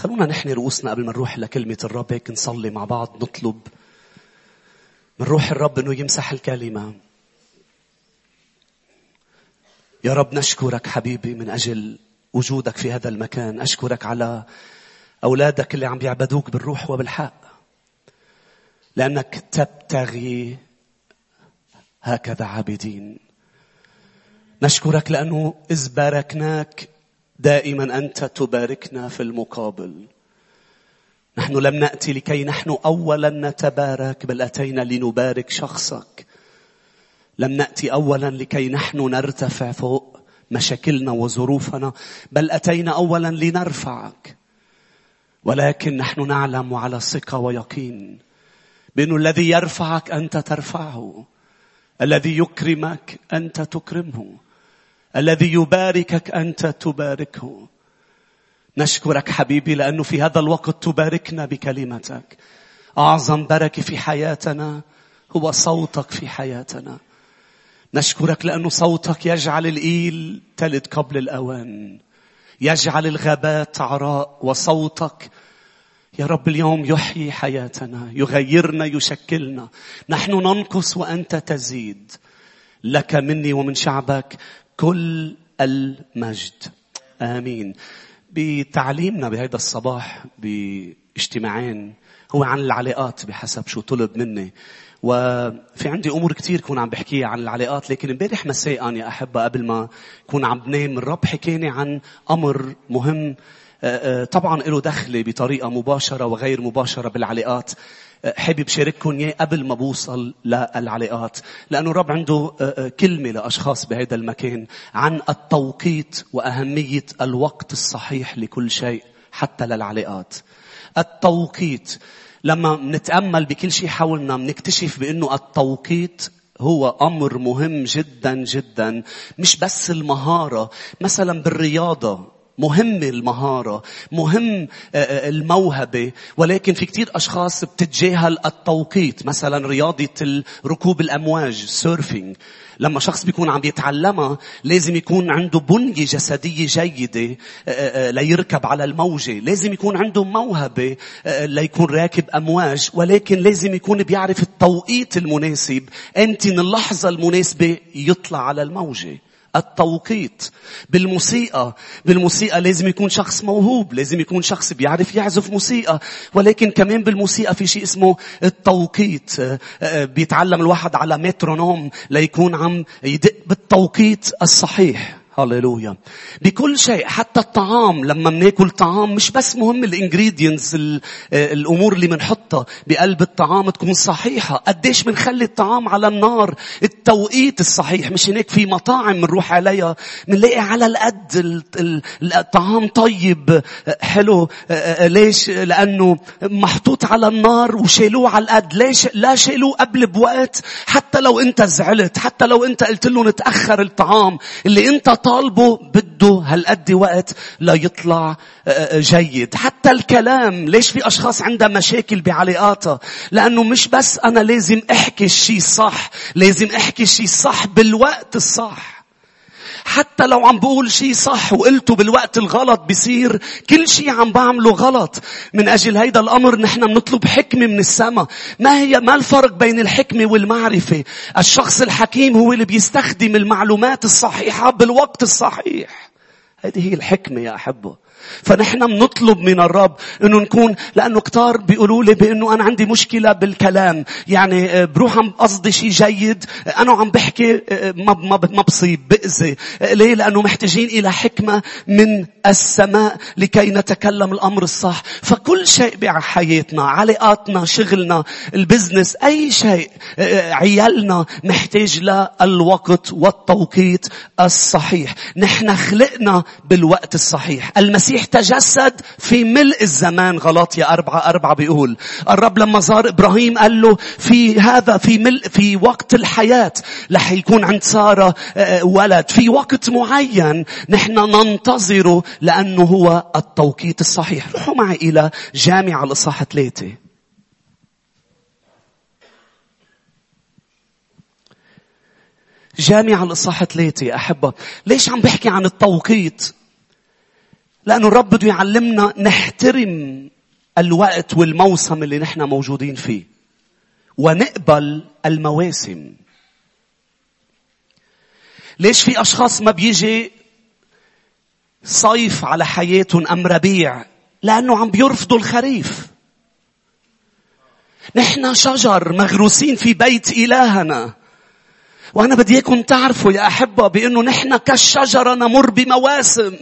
خلونا نحن رؤوسنا قبل ما نروح لكلمة الرب هيك نصلي مع بعض نطلب من روح الرب إنه يمسح الكلمة. يا رب نشكرك حبيبي من أجل وجودك في هذا المكان. أشكرك على أولادك اللي عم بيعبدوك بالروح وبالحق. لأنك تبتغي هكذا عابدين. نشكرك لأنه إذ باركناك دائما أنت تباركنا في المقابل. نحن لم نأتي لكي نحن اولا نتبارك بل أتينا لنبارك شخصك. لم نأتي اولا لكي نحن نرتفع فوق مشاكلنا وظروفنا بل أتينا اولا لنرفعك. ولكن نحن نعلم على ثقة ويقين بانه الذي يرفعك أنت ترفعه الذي يكرمك أنت تكرمه. الذي يباركك أنت تباركه. نشكرك حبيبي لأنه في هذا الوقت تباركنا بكلمتك. أعظم بركه في حياتنا هو صوتك في حياتنا. نشكرك لأنه صوتك يجعل الإيل تلد قبل الأوان. يجعل الغابات عراء وصوتك يا رب اليوم يحيي حياتنا يغيرنا يشكلنا. نحن ننقص وأنت تزيد. لك مني ومن شعبك كل المجد. آمين. بتعليمنا بهذا الصباح باجتماعين هو عن العلاقات بحسب شو طلب مني. وفي عندي أمور كثير كون عم بحكيها عن العلاقات لكن امبارح مساء يا أحبة قبل ما كون عم بنام الرب حكيني عن أمر مهم آه، آه، طبعا له دخل بطريقة مباشرة وغير مباشرة بالعلاقات. حابب شارككم اياه قبل ما بوصل للعلاقات لأنه الرب عنده كلمة لأشخاص بهذا المكان عن التوقيت وأهمية الوقت الصحيح لكل شيء حتى للعلاقات. التوقيت لما نتامل بكل شيء حولنا بنكتشف بأنه التوقيت هو أمر مهم جدا جدا مش بس المهارة. مثلا بالرياضة مهم المهارة مهم آه، آه، الموهبة. ولكن في كتير أشخاص بتتجاهل التوقيت. مثلا رياضة ركوب الأمواج سيرفينج لما شخص بيكون عم يتعلمها لازم يكون عنده بنية جسدية جيدة آه، ليركب على الموجة. لازم يكون عنده موهبة ليكون راكب أمواج. ولكن لازم يكون بيعرف التوقيت المناسب. أنت اللحظة المناسبة يطلع على الموجة. التوقيت بالموسيقى. بالموسيقى لازم يكون شخص موهوب لازم يكون شخص بيعرف يعزف موسيقى. ولكن كمان بالموسيقى في شيء اسمه التوقيت. آه، آه، بيتعلم الواحد على مترونوم ليكون عم يدق بالتوقيت الصحيح. هاليلويا بكل شيء حتى الطعام لما بناكل طعام مش بس مهم الانجريدينتس الأمور اللي بنحطها. بقلب الطعام تكون صحيحة. قديش بنخلي الطعام على النار؟ التوقيت الصحيح. مش هناك في مطاعم بنروح عليها بنلاقي على القد الطعام طيب. حلو. ليش؟ لأنه محطوط على النار وشيلوه على القد. ليش؟ لا شيلوه قبل بوقت. حتى لو أنت زعلت حتى لو أنت قلت له نتاخر الطعام اللي أنت طالبه بده هالقد وقت ليطلع آه، آه، جيد. حتى الكلام ليش في أشخاص عندها مشاكل بعلاقاتها؟ لأنه مش بس أنا لازم أحكي الشيء صح لازم أحكي الشيء صح بالوقت الصح. حتى لو عم بقول شيء صح وقلته بالوقت الغلط بصير كل شيء عم بعمله غلط. من أجل هيدا الأمر نحن بنطلب حكمة من السماء. ما هي ما الفرق بين الحكمة والمعرفة؟ الشخص الحكيم هو اللي بيستخدم المعلومات الصحيحة بالوقت الصحيح. هذه هي الحكمة يا أحبة. فنحن بنطلب من الرب إنه نكون لأنه كتار بيقولوا لي بإنه أنا عندي مشكلة بالكلام. يعني آه، بروح عم قصدي شيء جيد آه، أنا عم بحكي آه، ما ما ما بصيب بأذي. ليه؟ لأنه محتاجين إلى حكمة من السماء لكي نتكلم الأمر الصح. فكل شيء بحياتنا علاقاتنا شغلنا البزنس أي شيء عيالنا محتاج للوقت والتوقيت الصحيح. نحن خلقنا بالوقت الصحيح. المسيح المسيح تجسد في ملء الزمان. غلاطيا أربعة أربعة بيقول. الرب لما زار إبراهيم قال له في هذا في ملء في وقت الحياة رح يكون عند سارة آه، ولد. في وقت معين نحن ننتظره لأنه هو التوقيت الصحيح. روحوا معي إلى جامع الإصحاح ثلاثة جامع الإصحاح ثلاثة أحبة ليش عم بحكي عن التوقيت؟ لأنه الرب بده يعلمنا نحترم الوقت والموسم اللي نحن موجودين فيه. ونقبل المواسم. ليش في أشخاص ما بيجي صيف على حياتهم أم ربيع؟ لأنه عم بيرفضوا الخريف. نحن شجر مغروسين في بيت إلهنا. وأنا بدي إياكم تعرفوا يا أحبة بأنه نحن كالشجرة نمر بمواسم.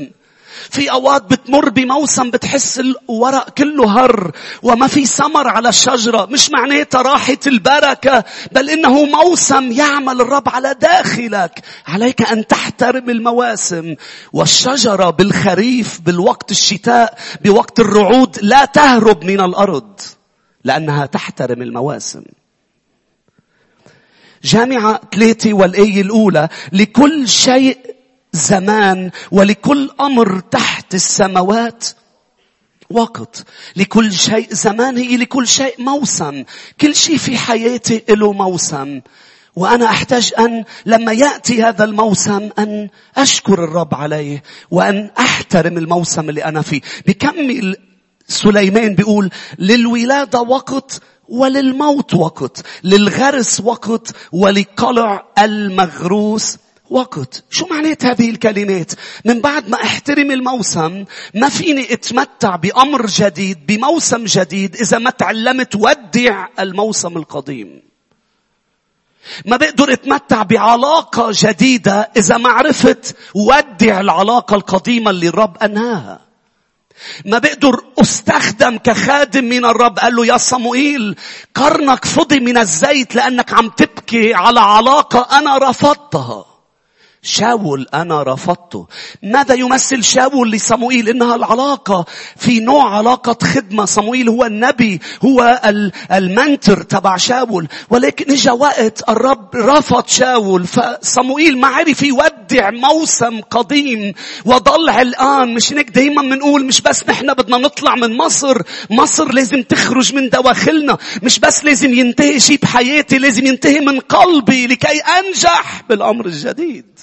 في أوقات بتمر بموسم بتحس الورق كله هر وما في ثمر على الشجرة. مش معناتها راحت البركة بل إنه موسم يعمل الرب على داخلك. عليك أن تحترم المواسم. والشجرة بالخريف بالوقت الشتاء بوقت الرعود لا تهرب من الأرض لأنها تحترم المواسم. جامعة ثلاثة والآية الأولى لكل شيء زمان ولكل أمر تحت السماوات. وقت لكل شيء زمان هي لكل شيء موسم. كل شيء في حياتي له موسم. وأنا أحتاج أن لما يأتي هذا الموسم أن أشكر الرب عليه وأن أحترم الموسم اللي أنا فيه. بكمل سليمان بيقول للولادة وقت وللموت وقت للغرس وقت ولقلع المغروس. وقت. شو معنات هذه الكلمات؟ من بعد ما احترم الموسم ما فيني اتمتع بأمر جديد بموسم جديد إذا ما تعلمت ودع الموسم القديم. ما بقدر اتمتع بعلاقة جديدة إذا ما عرفت ودع العلاقة القديمة اللي الرب أنهاها. ما بقدر أستخدم كخادم من الرب قال له يا صموئيل قرنك فضي من الزيت لأنك عم تبكي على علاقة أنا رفضتها. شاول أنا رفضته ماذا يمثل شاول لصموئيل؟ إنها العلاقة. في نوع علاقة خدمة. صموئيل هو النبي هو المنتر تبع شاول. ولكن اجى وقت الرب رفض شاول فصموئيل ما عرف يودع موسم قديم وضل الآن. مش هيك دايما بنقول مش بس نحن بدنا نطلع من مصر. مصر لازم تخرج من دواخلنا. مش بس لازم ينتهي شيء بحياتي لازم ينتهي من قلبي لكي أنجح بالأمر الجديد.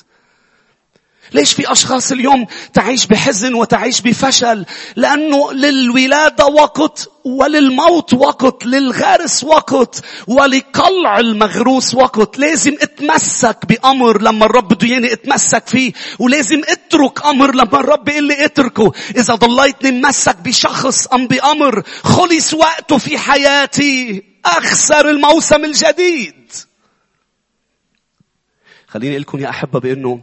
ليش في أشخاص اليوم تعيش بحزن وتعيش بفشل؟ لأنه للولادة وقت وللموت وقت للغرس وقت ولقلع المغروس وقت. لازم اتمسك بأمر لما الرب بده ياني اتمسك فيه ولازم اترك أمر لما الرب يقول لي اتركه. إذا ضليتني ممسك بشخص أم بأمر خلص وقته في حياتي. أخسر الموسم الجديد. خليني أقول لكم يا أحبة بأنه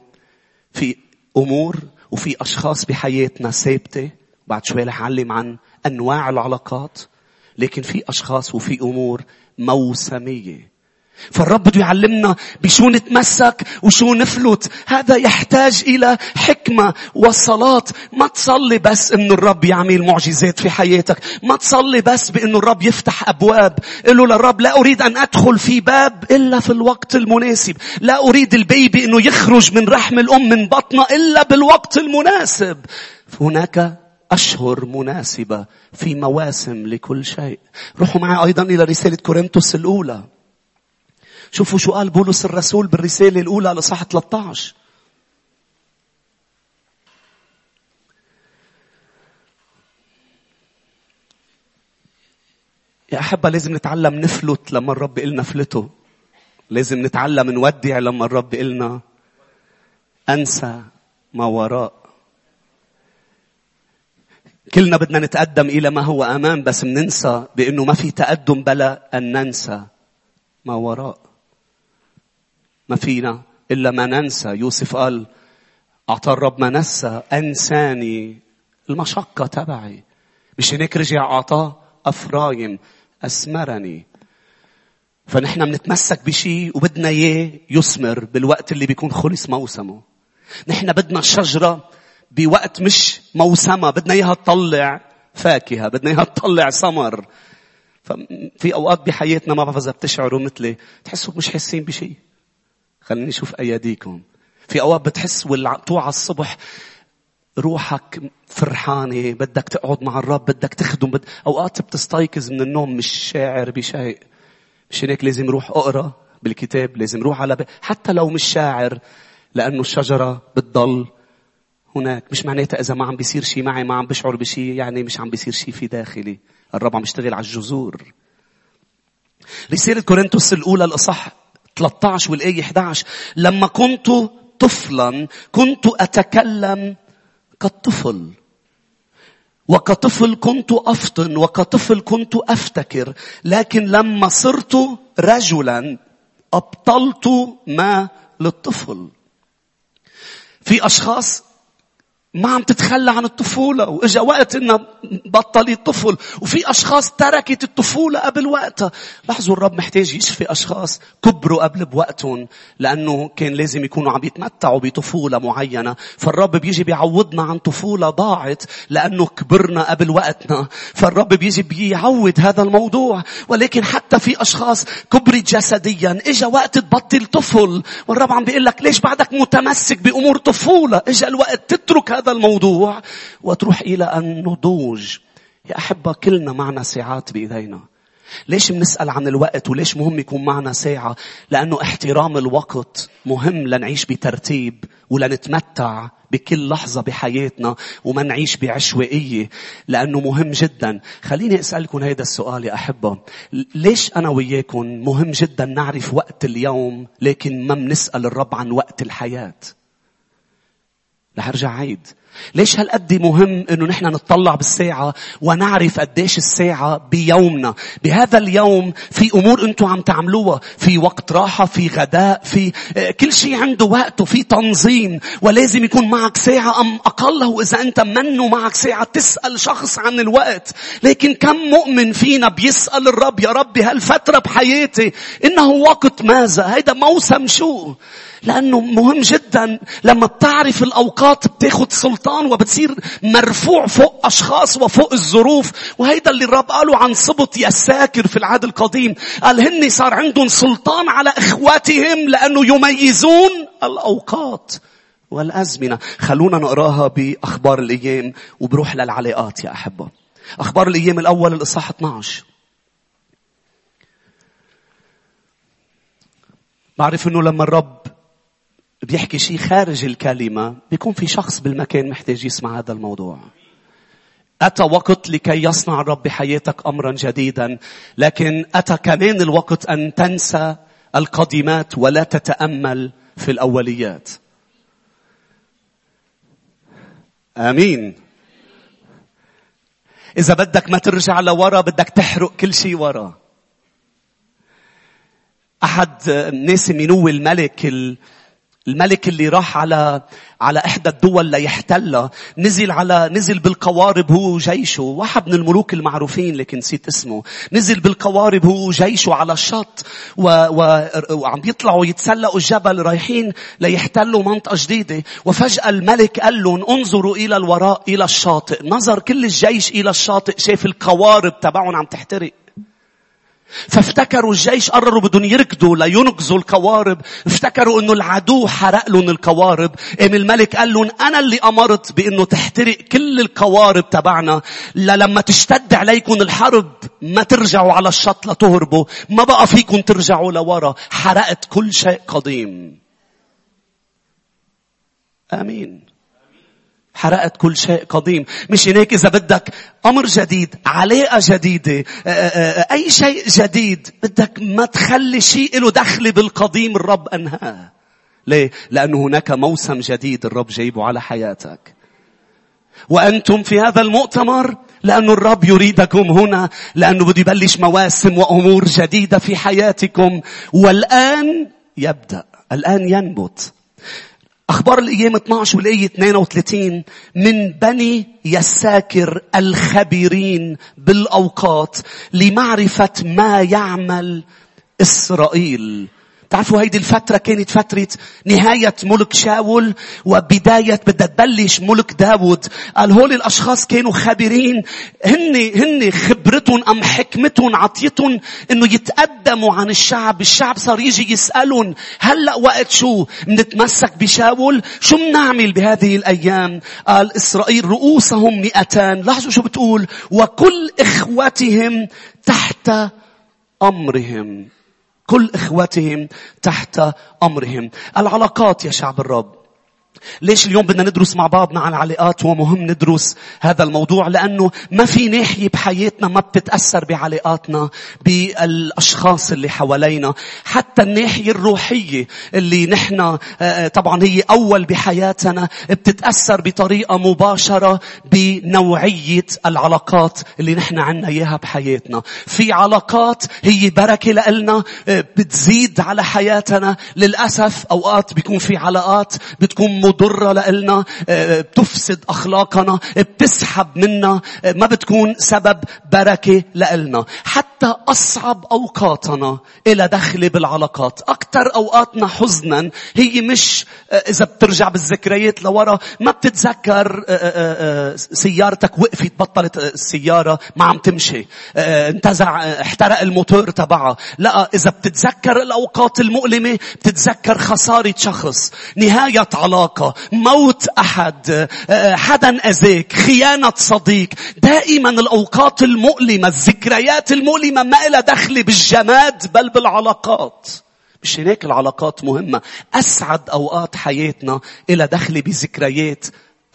في أمور وفي أشخاص بحياتنا ثابتة. بعد شوي رح أعلم عن أنواع العلاقات. لكن في أشخاص وفي أمور موسمية. فالرب بده يعلمنا بشو نتمسك وشو نفلت. هذا يحتاج إلى حكمة وصلاة. ما تصلي بس إنه الرب يعمل معجزات في حياتك. ما تصلي بس بإنه الرب يفتح أبواب. له للرب لا أريد أن أدخل في باب إلا في الوقت المناسب. لا أريد البيبي إنه يخرج من رحم الأم من بطنه إلا بالوقت المناسب. هناك أشهر مناسبة في مواسم لكل شيء. روحوا معي أيضا إلى رسالة كورنثوس الأولى. شوفوا شو قال بولس الرسول بالرسالة الأولى لصح 13 يا أحبة لازم نتعلم نفلت لما الرب إلنا فلته لازم نتعلم نودع لما الرب إلنا أنسى ما وراء. كلنا بدنا نتقدم إلى ما هو أمام بس مننسى بأنه ما في تقدم بلا أن ننسى ما وراء. ما فينا إلا ما ننسى. يوسف قال أعطى الرب ما نسى أنساني. المشقة تبعي. مش هناك رجع أعطاه أفرايم أسمرني فنحن بنتمسك بشيء وبدنا إياه يثمر بالوقت اللي بيكون خلص موسمه. نحن بدنا الشجرة بوقت مش موسمها. بدنا إياها تطلع فاكهة بدنا إياها تطلع ثمر ففي أوقات بحياتنا ما بعرف إذا بتشعروا مثلي تحسوا مش حاسين بشيء خليني أشوف أياديكم. في أوقات بتحس والطوع الصبح روحك فرحانة بدك تقعد مع الرب بدك تخدم بد... أوقات بتستيقظ من النوم مش شاعر بشيء مش هيك لازم روح أقرأ بالكتاب لازم روح على ب... حتى لو مش شاعر لأنه الشجرة بتضل هناك. مش معناتها إذا ما عم بيصير شيء معي ما عم بشعر بشيء يعني مش عم بيصير شيء في داخلي. الرب عم يشتغل على الجذور. رسالة كورنثوس الأولى الأصح. 13 والآية 11 لما كنت طفلا كنت أتكلم كالطفل. وكطفل كنت أفطن وكطفل كنت أفتكر. لكن لما صرت رجلا أبطلت ما للطفل. في أشخاص ما عم تتخلى عن الطفولة. وإجا وقت إنها بطلت طفل. وفي أشخاص تركت الطفولة قبل وقتها. لاحظوا الرب محتاج يشفي أشخاص كبروا قبل بوقتهم. لأنه كان لازم يكونوا عم يتمتعوا بطفولة معينة. فالرب بيجي بيعوضنا عن طفولة ضاعت لأنه كبرنا قبل وقتنا. فالرب بيجي بيعوض هذا الموضوع. ولكن حتى في أشخاص كبرت جسديا. إجا وقت تبطل طفل. والرب عم بيقول لك ليش بعدك متمسك بأمور طفولة؟ إجا الوقت تترك هذا الموضوع وتروح إلى النضوج يا أحبة كلنا معنا ساعات بإيدينا. ليش بنسأل عن الوقت وليش مهم يكون معنا ساعة؟ لأنه احترام الوقت مهم لنعيش بترتيب ولنتمتع بكل لحظة بحياتنا وما نعيش بعشوائية لأنه مهم جدا. خليني أسألكم هذا السؤال يا أحبة. ليش أنا وياكم مهم جدا نعرف وقت اليوم لكن ما بنسأل الرب عن وقت الحياة؟ رح أرجع عيد ليش هالقد مهم إنه نحن نطلع بالساعة ونعرف قديش الساعة بيومنا؟ بهذا اليوم في أمور أنتم عم تعملوها في وقت راحة في غداء في آه، كل شيء عنده وقته في تنظيم ولازم يكون معك ساعة أم أقله إذا أنت منه معك ساعة تسأل شخص عن الوقت. لكن كم مؤمن فينا بيسأل الرب يا رب هالفترة بحياتي إنه وقت ماذا؟ هيدا موسم شو؟ لأنه مهم جدا لما بتعرف الأوقات بتاخد سلطان وبتصير مرفوع فوق أشخاص وفوق الظروف. وهيدا اللي الرب قاله عن صبط يساكر في العهد القديم. قال هني صار عندهم سلطان على إخواتهم لأنه يميزون الأوقات والأزمنة. خلونا نقراها بأخبار الأيام وبروح للعلاقات يا أحبة. أخبار الأيام الأول الإصحاح 12 بعرف إنه لما الرب بيحكي شيء خارج الكلمة بيكون في شخص بالمكان محتاج يسمع هذا الموضوع. أتى وقت لكي يصنع الرب بحياتك أمرا جديدا لكن أتى كمان الوقت أن تنسى القديمات ولا تتأمل في الأوليات. آمين. إذا بدك ما ترجع لورا بدك تحرق كل شيء ورا. أحد الناس منو الملك الملك اللي راح على على إحدى الدول ليحتلها نزل على نزل بالقوارب هو وجيشه. واحد من الملوك المعروفين لكن نسيت اسمه. نزل بالقوارب هو وجيشه على الشط و... و... وعم بيطلعوا يتسلقوا الجبل رايحين ليحتلوا منطقة جديدة. وفجأة الملك قال لهم انظروا إلى الوراء إلى الشاطئ. نظر كل الجيش إلى الشاطئ شاف القوارب تبعهم عم تحترق. فافتكروا الجيش قرروا بدهم يركضوا لينقذوا القوارب افتكروا إنه العدو حرق لهم القوارب قام الملك قال لهم أنا اللي أمرت بإنه تحترق كل القوارب تبعنا. للما تشتد عليكم الحرب ما ترجعوا على الشط لتهربوا. ما بقى فيكم ترجعوا لورا. حرقت كل شيء قديم. آمين. حرقت كل شيء قديم. مش هيك إذا بدك أمر جديد علاقة جديدة أي شيء جديد بدك ما تخلي شيء له دخل بالقديم الرب أنهاه ليه؟ لأنه هناك موسم جديد الرب جايبه على حياتك. وأنتم في هذا المؤتمر لأن الرب يريدكم هنا لأنه بده يبلش مواسم وأمور جديدة في حياتكم. والآن يبدأ الآن ينبت. أخبار الأيام 12 والآية 32 من بني يساكر الخبيرين بالأوقات لمعرفة ما يعمل إسرائيل. تعرفوا هيدي الفترة كانت فترة نهاية ملك شاول وبداية بدها تبلش ملك داود قال هول الأشخاص كانوا خبيرين. هن هن خبرتهم أم حكمتهم عطيتهم إنه يتقدموا عن الشعب. الشعب صار يجي يسألهم هلأ وقت شو؟ بنتمسك بشاول؟ شو بنعمل بهذه الأيام؟ قال إسرائيل رؤوسهم مئتان. لاحظوا شو بتقول؟ وكل إخوتهم تحت أمرهم. كل إخوتهم تحت أمرهم. العلاقات يا شعب الرب. ليش اليوم بدنا ندرس مع بعضنا عن العلاقات ومهم ندرس هذا الموضوع؟ لأنه ما في ناحية بحياتنا ما بتتأثر بعلاقاتنا بالأشخاص اللي حوالينا. حتى الناحية الروحية اللي نحن آه، آه، طبعا هي أول بحياتنا بتتأثر بطريقة مباشرة بنوعية العلاقات اللي نحن عنا إياها بحياتنا. في علاقات هي بركة لنا آه، بتزيد على حياتنا. للأسف أوقات بيكون في علاقات بتكون مضرة لنا آه، بتفسد أخلاقنا بتسحب منا آه، ما بتكون سبب بركة لنا حتى أصعب أوقاتنا إلى دخل بالعلاقات. أكثر أوقاتنا حزنا. هي مش آه، إذا بترجع بالذكريات لورا ما بتتذكر سيارتك وقفت بطلت السيارة ما عم تمشي انتزع احترق الموتور تبعها. لا إذا بتتذكر الأوقات المؤلمة بتتذكر خسارة شخص نهاية علاقة موت أحد آه، حدا أذاك خيانة صديق. دائما الأوقات المؤلمة الذكريات المؤلمة ما إلها دخل بالجماد بل بالعلاقات. مش هناك العلاقات مهمة. أسعد أوقات حياتنا إلى دخل بذكريات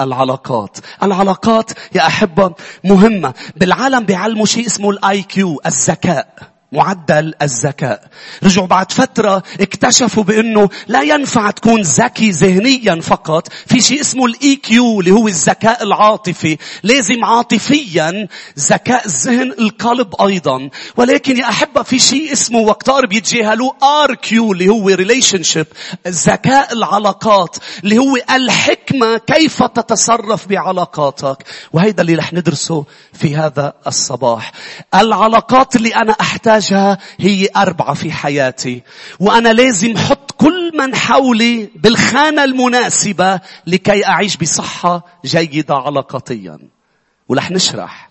العلاقات. العلاقات يا أحبة مهمة. بالعالم بيعلموا شيء اسمه ال IQ الذكاء. معدل الذكاء. رجعوا بعد فترة اكتشفوا بأنه لا ينفع تكون ذكي ذهنيا فقط. في شيء اسمه ال EQ اللي هو الذكاء العاطفي. لازم عاطفيا ذكاء الذهن القلب أيضا. ولكن يا أحبة في شيء اسمه وكتار بيتجاهلوه RQ اللي هو relationship ذكاء العلاقات اللي هو الحكمة كيف تتصرف بعلاقاتك. وهيدا اللي رح ندرسه في هذا الصباح. العلاقات اللي أنا احتاج احتاجها هي أربعة في حياتي. وأنا لازم أحط كل من حولي بالخانة المناسبة لكي أعيش بصحة جيدة علاقاتيا. ولح نشرح.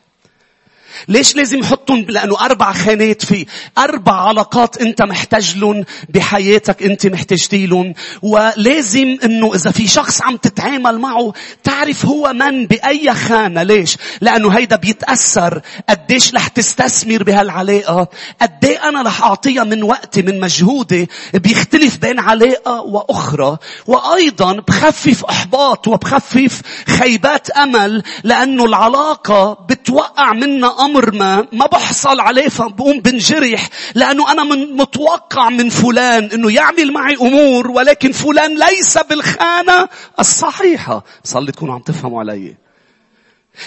ليش لازم يحطهم لأنه أربع خانات في أربع علاقات أنت محتاج لهم بحياتك أنت محتاج لهم ولازم أنه إذا في شخص عم تتعامل معه تعرف هو من بأي خانة. ليش؟ لأنه هيدا بيتأثر قديش رح تستثمر بهالعلاقة. قدي أنا رح أعطيها من وقتي من مجهودي. بيختلف بين علاقة وأخرى. وأيضا بخفف إحباط وبخفف خيبات أمل لأنه العلاقة بتوقع منا أمر ما ما بحصل عليه فبقوم بنجرح. لأنه أنا من متوقع من فلان إنه يعمل معي أمور ولكن فلان ليس بالخانة الصحيحة. صلي تكونوا عم تفهموا علي.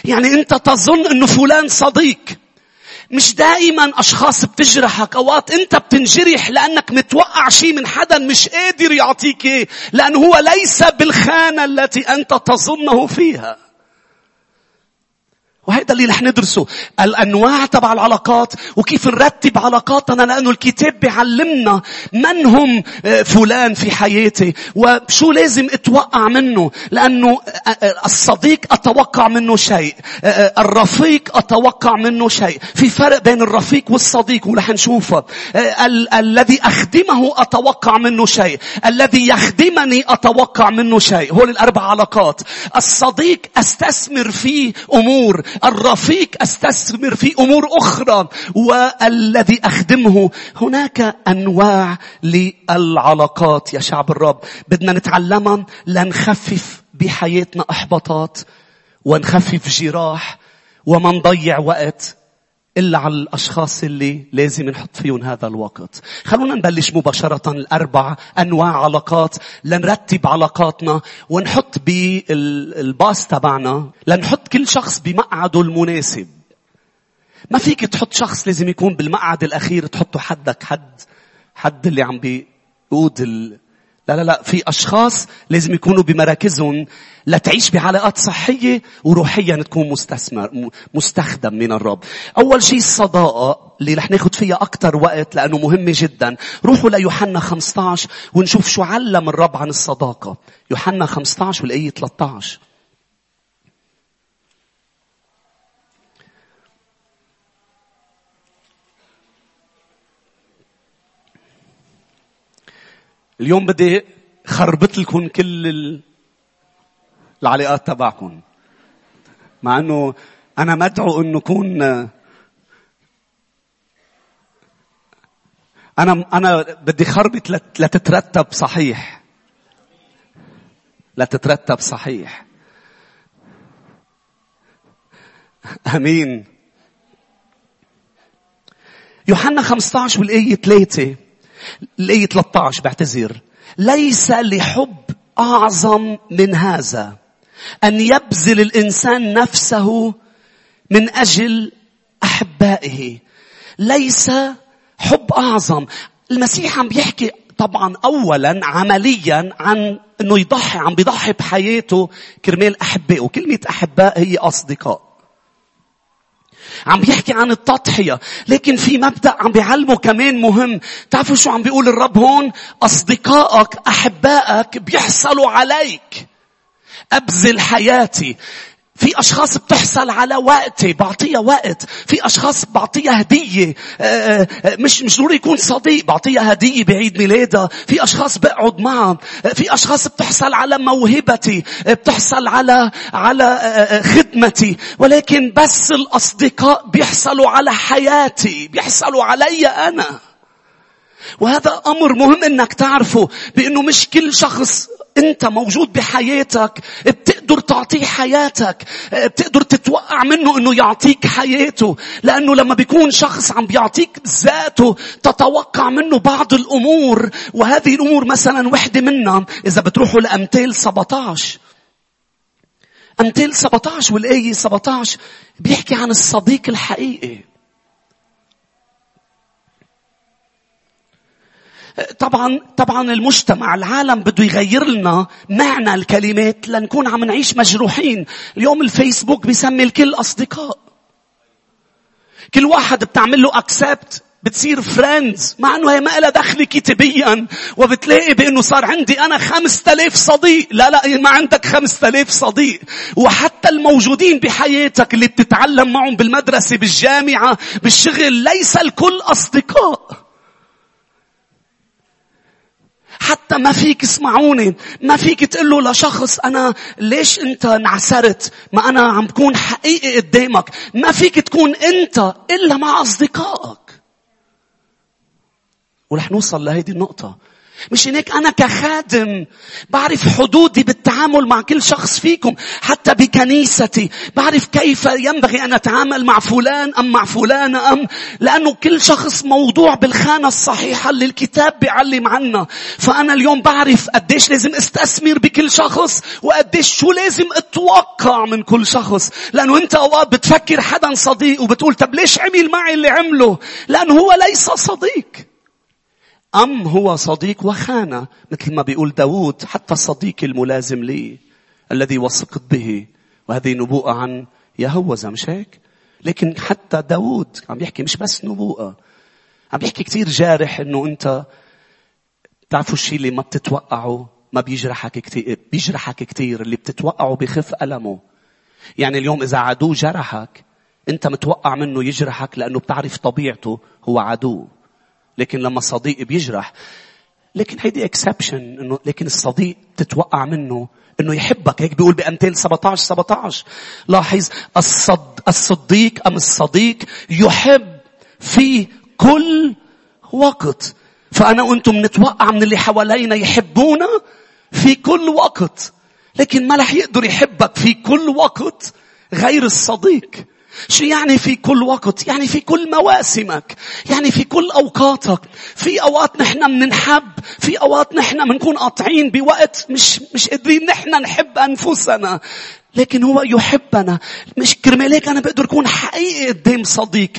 يعني أنت تظن إنه فلان صديق. مش دائما أشخاص بتجرحك أوقات أنت بتنجرح لأنك متوقع شيء من حدا مش قادر يعطيك إيه. لأنه هو ليس بالخانة التي أنت تظنه فيها. وهذا اللي رح ندرسه. الأنواع تبع العلاقات وكيف نرتب علاقاتنا لأنه الكتاب بيعلمنا من هم آه، فلان في حياتي وشو لازم أتوقع منه. لأنه آه، آه، الصديق أتوقع منه شيء الرفيق أتوقع منه شيء. في فرق بين الرفيق والصديق ورح نشوفه. ال- الذي أخدمه أتوقع منه شيء الذي يخدمني أتوقع منه شيء. هول الأربع علاقات. الصديق أستثمر فيه أمور. الرفيق أستثمر في أمور أخرى والذي أخدمه. هناك أنواع للعلاقات يا شعب الرب. بدنا نتعلمها. لنخفف بحياتنا إحباطات ونخفف جراح وما نضيع وقت. إلا على الأشخاص اللي لازم نحط فيهم هذا الوقت. خلونا نبلش مباشرة الأربع أنواع علاقات لنرتب علاقاتنا ونحط بالباص تبعنا لنحط كل شخص بمقعده المناسب. ما فيك تحط شخص لازم يكون بالمقعد الأخير تحطه حدك حد حد اللي عم بيقود. لا لا لا في أشخاص لازم يكونوا بمراكزهم لتعيش بعلاقات صحية وروحيا تكون مستثمر مستخدم من الرب. أول شيء الصداقة اللي رح ناخد فيها أكثر وقت لأنه مهمة جدا. روحوا ليوحنا 15 ونشوف شو علم الرب عن الصداقة. يوحنا 15 والآية 13. اليوم بدي خربط لكم كل العلاقات تبعكم. مع إنه أنا مدعو إنه اكون أنا أنا بدي خربط لتترتب صحيح. لتترتب صحيح. آمين. يوحنا 15 والايه 3 الايه 13 بعتذر. ليس لحب أعظم من هذا أن يبذل الإنسان نفسه من أجل أحبائه. ليس حب أعظم. المسيح عم بيحكي طبعا اولا عمليا عن إنه يضحي عم بيضحي بحياته كرمال أحبائه. كلمة أحباء هي أصدقاء. عم بيحكي عن التضحية. لكن في مبدأ عم بيعلمه كمان مهم. تعرفوا شو عم بيقول الرب هون؟ أصدقائك أحبائك بيحصلوا عليك. أبذل حياتي. في أشخاص بتحصل على وقتي بعطيها وقت. في أشخاص بعطيها هدية. آه، آه، مش مش ضروري يكون صديق بعطيها هدية بعيد ميلادها. في أشخاص بقعد معهم. آه، في أشخاص بتحصل على موهبتي بتحصل على على خدمتي. ولكن بس الأصدقاء بيحصلوا على حياتي بيحصلوا علي أنا. وهذا أمر مهم أنك تعرفه بأنه مش كل شخص انت موجود بحياتك بتقدر تعطيه حياتك بتقدر تتوقع منه انه يعطيك حياته لأنه لما بيكون شخص عم بيعطيك ذاته تتوقع منه بعض الأمور وهذه الأمور مثلا وحدة منها إذا بتروحوا لأمثال 17 أمثال 17 والآية 17 بيحكي عن الصديق الحقيقي. طبعا طبعا المجتمع العالم بده يغير لنا معنى الكلمات لنكون عم نعيش مجروحين. اليوم الفيسبوك بيسمي الكل أصدقاء. كل واحد بتعمل له اكسبت بتصير فريندز مع إنه هي ما لها دخل كتابيا وبتلاقي بإنه صار عندي أنا خمسة آلاف صديق. لا لا ما عندك خمسة آلاف صديق. وحتى الموجودين بحياتك اللي بتتعلم معهم بالمدرسة بالجامعة بالشغل ليس الكل أصدقاء. حتى ما فيك اسمعوني ما فيك تقول لشخص أنا ليش أنت انعسرت؟ ما أنا عم بكون حقيقي قدامك. ما فيك تكون أنت إلا مع أصدقائك. ورح نوصل لهيدي النقطة. مش هيك أنا كخادم بعرف حدودي بالتعامل مع كل شخص فيكم حتى بكنيستي. بعرف كيف ينبغي أن أتعامل مع فلان أم مع فلانة أم لأنه كل شخص موضوع بالخانة الصحيحة اللي الكتاب بيعلم عنا فأنا اليوم بعرف قديش لازم أستثمر بكل شخص وقديش شو لازم أتوقع من كل شخص. لأنه أنت أوقات بتفكر حدا صديق وبتقول طب ليش عمل معي اللي عمله؟ لأنه هو ليس صديق. أم هو صديق وخانة مثل ما بيقول داود حتى الصديق الملازم لي الذي وثقت به. وهذه نبوءة عن يهوذا مش هيك؟ لكن حتى داود عم يحكي مش بس نبوءة. عم يحكي كثير جارح إنه أنت بتعرفوا الشيء اللي ما بتتوقعه ما بيجرحك كثير بيجرحك كثير اللي بتتوقعه بخف ألمه. يعني اليوم إذا عدو جرحك أنت متوقع منه يجرحك لأنه بتعرف طبيعته هو عدو. لكن لما صديق بيجرح لكن هيدي اكسبشن انه لكن الصديق تتوقع منه إنه يحبك. هيك بيقول بامثال 17 17 لاحظ الصد الصديق أم الصديق يحب في كل وقت. فأنا وأنتم نتوقع من اللي حوالينا يحبونا في كل وقت. لكن ما رح يقدر يحبك في كل وقت غير الصديق. شو يعني في كل وقت؟ يعني في كل مواسمك. يعني في كل أوقاتك. في أوقات نحن مننحب. في أوقات نحن بنكون قاطعين بوقت مش, مش قادرين نحن نحب أنفسنا. لكن هو يحبنا مش كرمال هيك أنا بقدر أكون حقيقي قدام صديق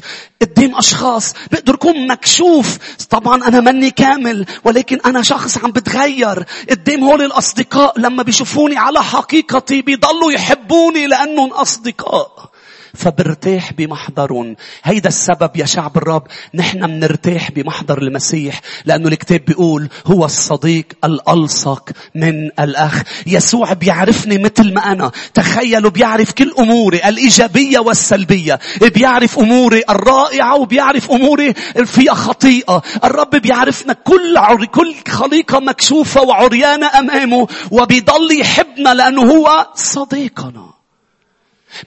قدام أشخاص بقدر أكون مكشوف طبعا أنا مني كامل ولكن أنا شخص عم بتغير قدام هول الأصدقاء لما بيشوفوني على حقيقتي بيضلوا يحبوني لأنهم أصدقاء فبرتاح بمحضرهم هيدا السبب يا شعب الرب نحن منرتاح بمحضر المسيح لأنه الكتاب بيقول هو الصديق الألصق من الأخ. يسوع بيعرفني مثل ما أنا. تخيلوا بيعرف كل أموري الإيجابية والسلبية. بيعرف أموري الرائعة وبيعرف أموري فيها خطيئة. الرب بيعرفنا كل عر... كل خليقة مكشوفة وعريانة أمامه وبيضل يحبنا لأنه هو صديقنا.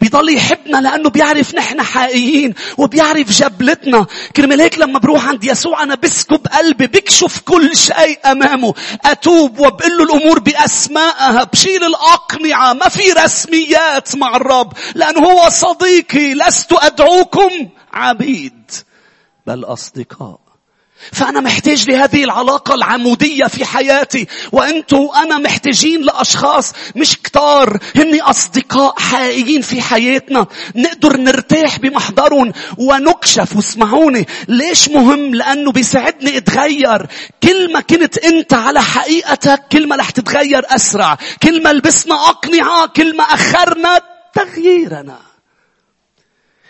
بيضل يحبنا لأنه بيعرف نحن حقيقيين وبيعرف جبلتنا. كرمال هيك لما بروح عند يسوع أنا بسكب قلبي بكشف كل شيء أمامه. أتوب وبقول له الأمور بأسمائها بشيل الأقنعة. ما في رسميات مع الرب لأنه هو صديقي. لست أدعوكم عبيد بل أصدقاء. فأنا محتاج لهذه العلاقة العمودية في حياتي. وأنتوا أنا محتاجين لأشخاص مش كتار هني أصدقاء حقيقيين في حياتنا. نقدر نرتاح بمحضرهم ونكشف واسمعوني ليش مهم؟ لأنه بيساعدني أتغير. كل ما كنت أنت على حقيقتك كل ما رح تتغير أسرع. كل ما لبسنا أقنعة كل ما أخرنا تغييرنا.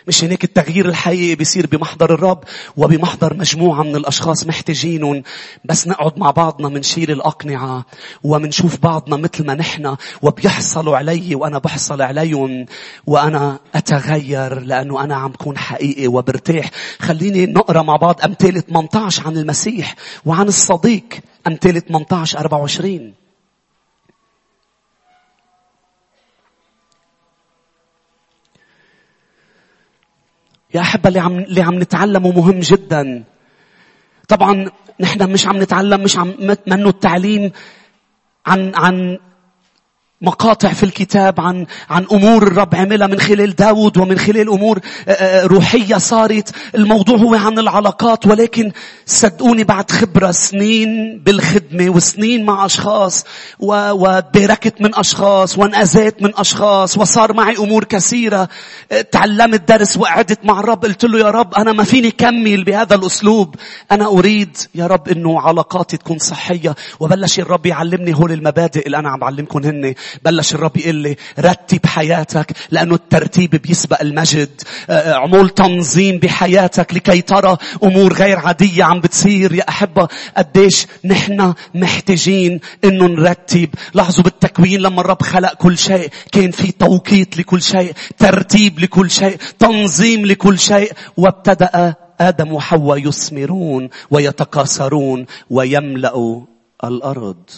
مش هيك التغيير الحقيقي بيصير بمحضر الرب وبمحضر مجموعة من الأشخاص محتاجينهم. بس نقعد مع بعضنا منشيل الأقنعة ومنشوف بعضنا مثل ما نحن وبيحصلوا علي وأنا بحصل عليهم وأنا أتغير لأنه أنا عم كون حقيقي وبرتاح. خليني نقرأ مع بعض أمثال 18 عن المسيح وعن الصديق. أمثال 18 24 يا أحبة اللي عم, اللي عم نتعلمه مهم جدا. طبعا نحن مش عم نتعلم مش عم منه التعليم عن عن مقاطع في الكتاب عن عن أمور الرب عملها من خلال داود ومن خلال أمور آه، آه، روحية صارت. الموضوع هو عن العلاقات ولكن صدقوني بعد خبرة سنين بالخدمة وسنين مع أشخاص وتباركت من أشخاص وانأذيت من أشخاص وصار معي أمور كثيرة. آه، تعلمت درس وقعدت مع الرب قلت له يا رب أنا ما فيني كمل بهذا الأسلوب. أنا أريد يا رب إنه علاقاتي تكون صحية وبلش الرب يعلمني هول المبادئ اللي أنا عم بعلمكم هن. بلش الرب يقول لي رتب حياتك لأنه الترتيب بيسبق المجد. آه، آه، عمول تنظيم بحياتك لكي ترى أمور غير عادية عم بتصير. يا أحبة قديش نحن محتاجين إنه نرتب. لاحظوا بالتكوين لما الرب خلق كل شيء كان في توقيت لكل شيء ترتيب لكل شيء تنظيم لكل شيء. وابتدأ آدم وحواء يثمرون ويتكاثرون ويملأوا الأرض.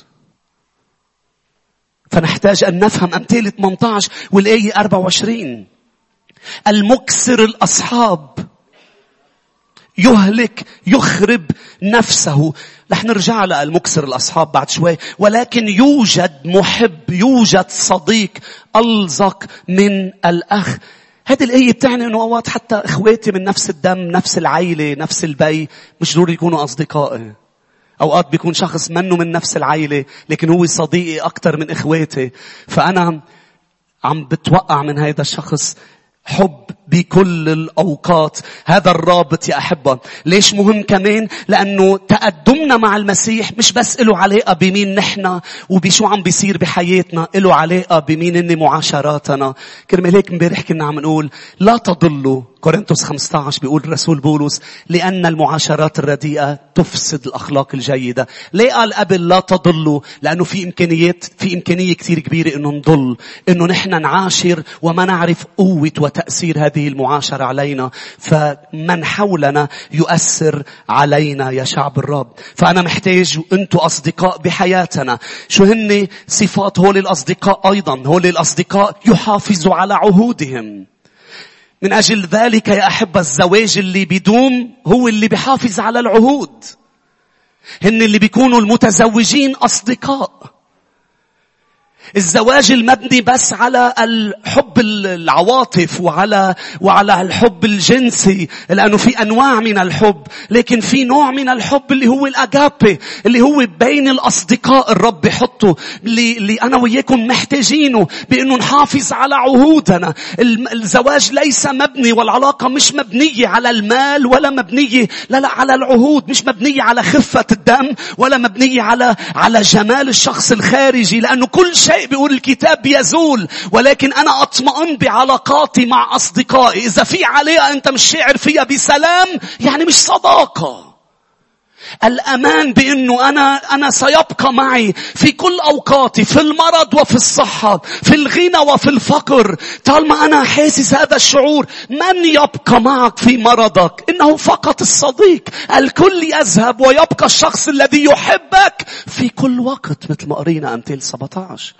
فنحتاج أن نفهم أمثال 18 والآية 24 المكسر الأصحاب. يهلك يخرب نفسه. رح نرجع للمكسر الأصحاب بعد شوي. ولكن يوجد محب يوجد صديق ألزق من الأخ. هذه الآية بتعني أنه أوقات حتى إخواتي من نفس الدم نفس العيلة نفس البي مش ضروري يكونوا أصدقائي. أوقات بيكون شخص منه من نفس العيلة لكن هو صديقي أكثر من إخواتي. فأنا عم بتوقع من هذا الشخص حب بكل الأوقات. هذا الرابط يا أحبة. ليش مهم كمان؟ لأنه تقدمنا مع المسيح مش بس له علاقة بمين نحن وبشو عم بيصير بحياتنا له علاقة بمين إن معاشراتنا. كرمال هيك امبارح كنا عم نقول لا تضلوا كورنثوس 15 بيقول الرسول بولس لأن المعاشرات الرديئة تفسد الأخلاق الجيدة. ليه قال قبل لا تضلوا؟ لأنه في إمكانيات في إمكانية كثير كبيرة إنه نضل، إنه نحن نعاشر وما نعرف قوة وتأثير هذه المعاشرة علينا، فمن حولنا يؤثر علينا يا شعب الرب. فأنا محتاج وأنتم أصدقاء بحياتنا. شو هن صفات هول الأصدقاء أيضا؟ هول الأصدقاء يحافظوا على عهودهم. من أجل ذلك يا أحبة الزواج اللي بيدوم هو اللي بيحافظ على العهود. هن اللي بيكونوا المتزوجين أصدقاء. الزواج المبني بس على الحب العواطف وعلى وعلى الحب الجنسي لأنه في أنواع من الحب. لكن في نوع من الحب اللي هو الاجابي اللي هو بين الأصدقاء الرب بحطه. اللي, اللي أنا وياكم محتاجينه بأنه نحافظ على عهودنا. الزواج ليس مبني والعلاقة مش مبنية على المال ولا مبنية لا لا على العهود. مش مبنية على خفة الدم ولا مبنية على على جمال الشخص الخارجي. لأنه كل شيء شيء بيقول الكتاب يزول ولكن أنا أطمئن بعلاقاتي مع أصدقائي. إذا في علاقة أنت مش شاعر فيها بسلام يعني مش صداقة. الأمان بأنه أنا, أنا سيبقى معي في كل أوقاتي في المرض وفي الصحة في الغنى وفي الفقر. طالما أنا حاسس هذا الشعور من يبقى معك في مرضك؟ إنه فقط الصديق. الكل يذهب ويبقى الشخص الذي يحبك في كل وقت مثل ما قرينا أمثال 17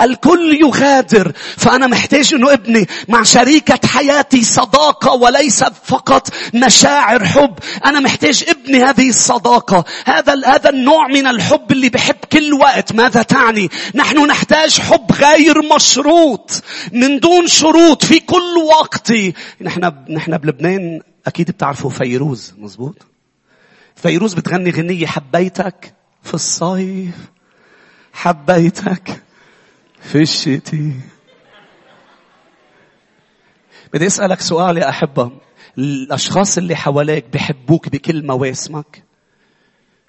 الكل يغادر فأنا محتاج أنه ابني مع شريكة حياتي صداقة وليس فقط مشاعر حب. أنا محتاج ابني هذه الصداقة. هذا هذا النوع من الحب اللي بحب كل وقت. ماذا تعني؟ نحن نحتاج حب غير مشروط. من دون شروط في كل وقت نحن نحن بلبنان أكيد بتعرفوا فيروز مزبوط فيروز بتغني غنية حبيتك في الصيف حبيتك في الشتي بدي أسألك سؤال يا أحبة. الأشخاص اللي حواليك بحبوك بكل مواسمك؟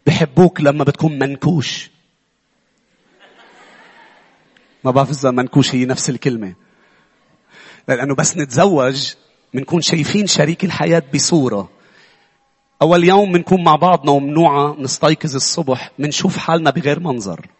بحبوك لما بتكون منكوش. ما بعرف إذا منكوش هي نفس الكلمة. لأنه بس نتزوج بنكون شايفين شريك الحياة بصورة. أول يوم بنكون مع بعضنا ومنوعة نستيقظ الصبح بنشوف حالنا بغير منظر.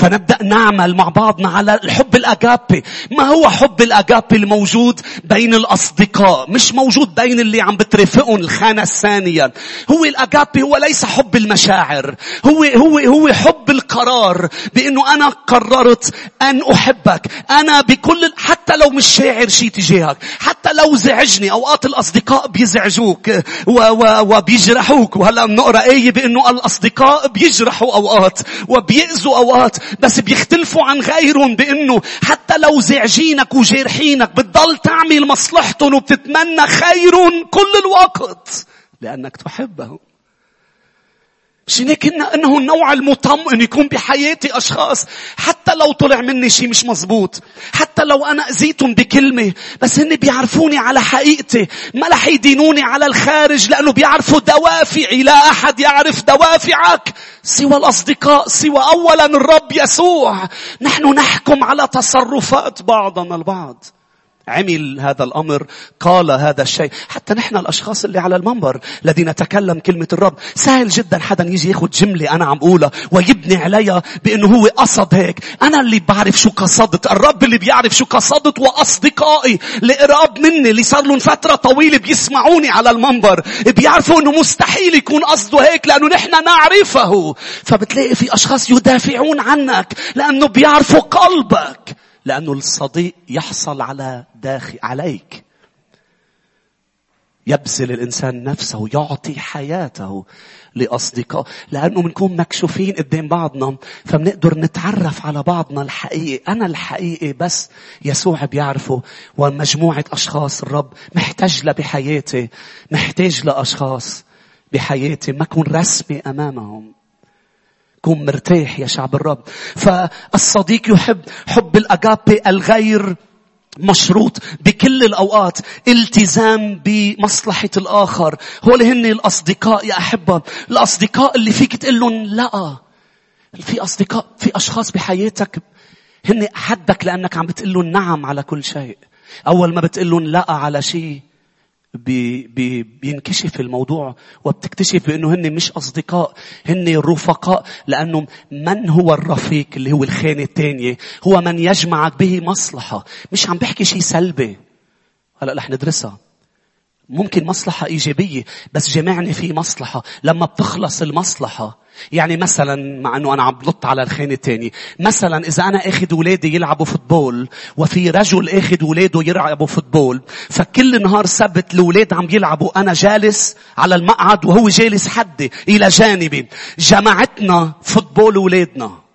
فنبدأ نعمل مع بعضنا على الحب الأجابي. ما هو حب الأجابي الموجود بين الأصدقاء؟ مش موجود بين اللي عم بترافقهم الخانة الثانية. هو الأجابي هو ليس حب المشاعر. هو هو هو حب القرار بأنه أنا قررت أن أحبك. أنا بكل حتى لو مش شاعر شيء تجاهك. حتى لو زعجني أوقات الأصدقاء بيزعجوك وبيجرحوك. وهلأ بنقرأ آية بأنه الأصدقاء بيجرحوا أوقات وبيأذوا أوقات. بس بيختلفوا عن غيرهم بإنه حتى لو زعجينك وجارحينك بتضل تعمل مصلحتهم وبتتمنى خيرهم كل الوقت لأنك تحبهم. هيك إنه النوع المطمئن يكون بحياتي أشخاص. حتى لو طلع مني شيء مش مزبوط. حتى لو أنا أذيتهم بكلمة. بس هن بيعرفوني على حقيقتي. ما رح يدينوني على الخارج لأنه بيعرفوا دوافعي. لا أحد يعرف دوافعك. سوى الأصدقاء سوى اولا الرب يسوع. نحن نحكم على تصرفات بعضنا البعض. عمل هذا الأمر قال هذا الشيء. حتى نحن الأشخاص اللي على المنبر الذين نتكلم كلمة الرب سهل جدا حدا يجي ياخذ جملة أنا عم أقولها ويبني عليها بأنه هو قصد هيك. أنا اللي بعرف شو قصدت الرب اللي بيعرف شو قصدت وأصدقائي اللي قراب مني اللي صار لهم فترة طويلة بيسمعوني على المنبر بيعرفوا أنه مستحيل يكون قصده هيك لأنه نحن نعرفه. فبتلاقي في أشخاص يدافعون عنك لأنه بيعرفوا قلبك. لأنه الصديق يحصل على داخل عليك. يبذل الإنسان نفسه يعطي حياته لأصدقاء. لأنه بنكون مكشوفين قدام بعضنا فبنقدر نتعرف على بعضنا الحقيقي. أنا الحقيقي بس يسوع بيعرفه ومجموعة أشخاص الرب محتاج لها بحياتي محتاج لأشخاص بحياتي ما أكون رسمي أمامهم. كن مرتاح يا شعب الرب. فالصديق يحب حب الأجابي الغير مشروط بكل الأوقات التزام بمصلحة الآخر. هول هن الأصدقاء يا أحبة. الأصدقاء اللي فيك تقول لهم لا. في أصدقاء في أشخاص بحياتك هن حدك لأنك عم بتقول لهم نعم على كل شيء. أول ما بتقول لهم لا على شيء بي بي بينكشف الموضوع وبتكتشف بانه هن مش أصدقاء هن رفقاء لأنه من هو الرفيق اللي هو الخانه الثانية هو من يجمعك به مصلحة. مش عم بحكي شيء سلبي. هلأ رح ندرسها. ممكن مصلحة إيجابية بس جمعني في مصلحة. لما بتخلص المصلحة يعني مثلا مع إنه أنا عم بنط على الخانة الثانية مثلا إذا أنا أخذ اولادي يلعبوا football وفي رجل أخذ اولاده يلعبوا football فكل نهار سبت الأولاد عم يلعبوا أنا جالس على المقعد وهو جالس حدي إلى جانبي. جمعتنا football أولادنا.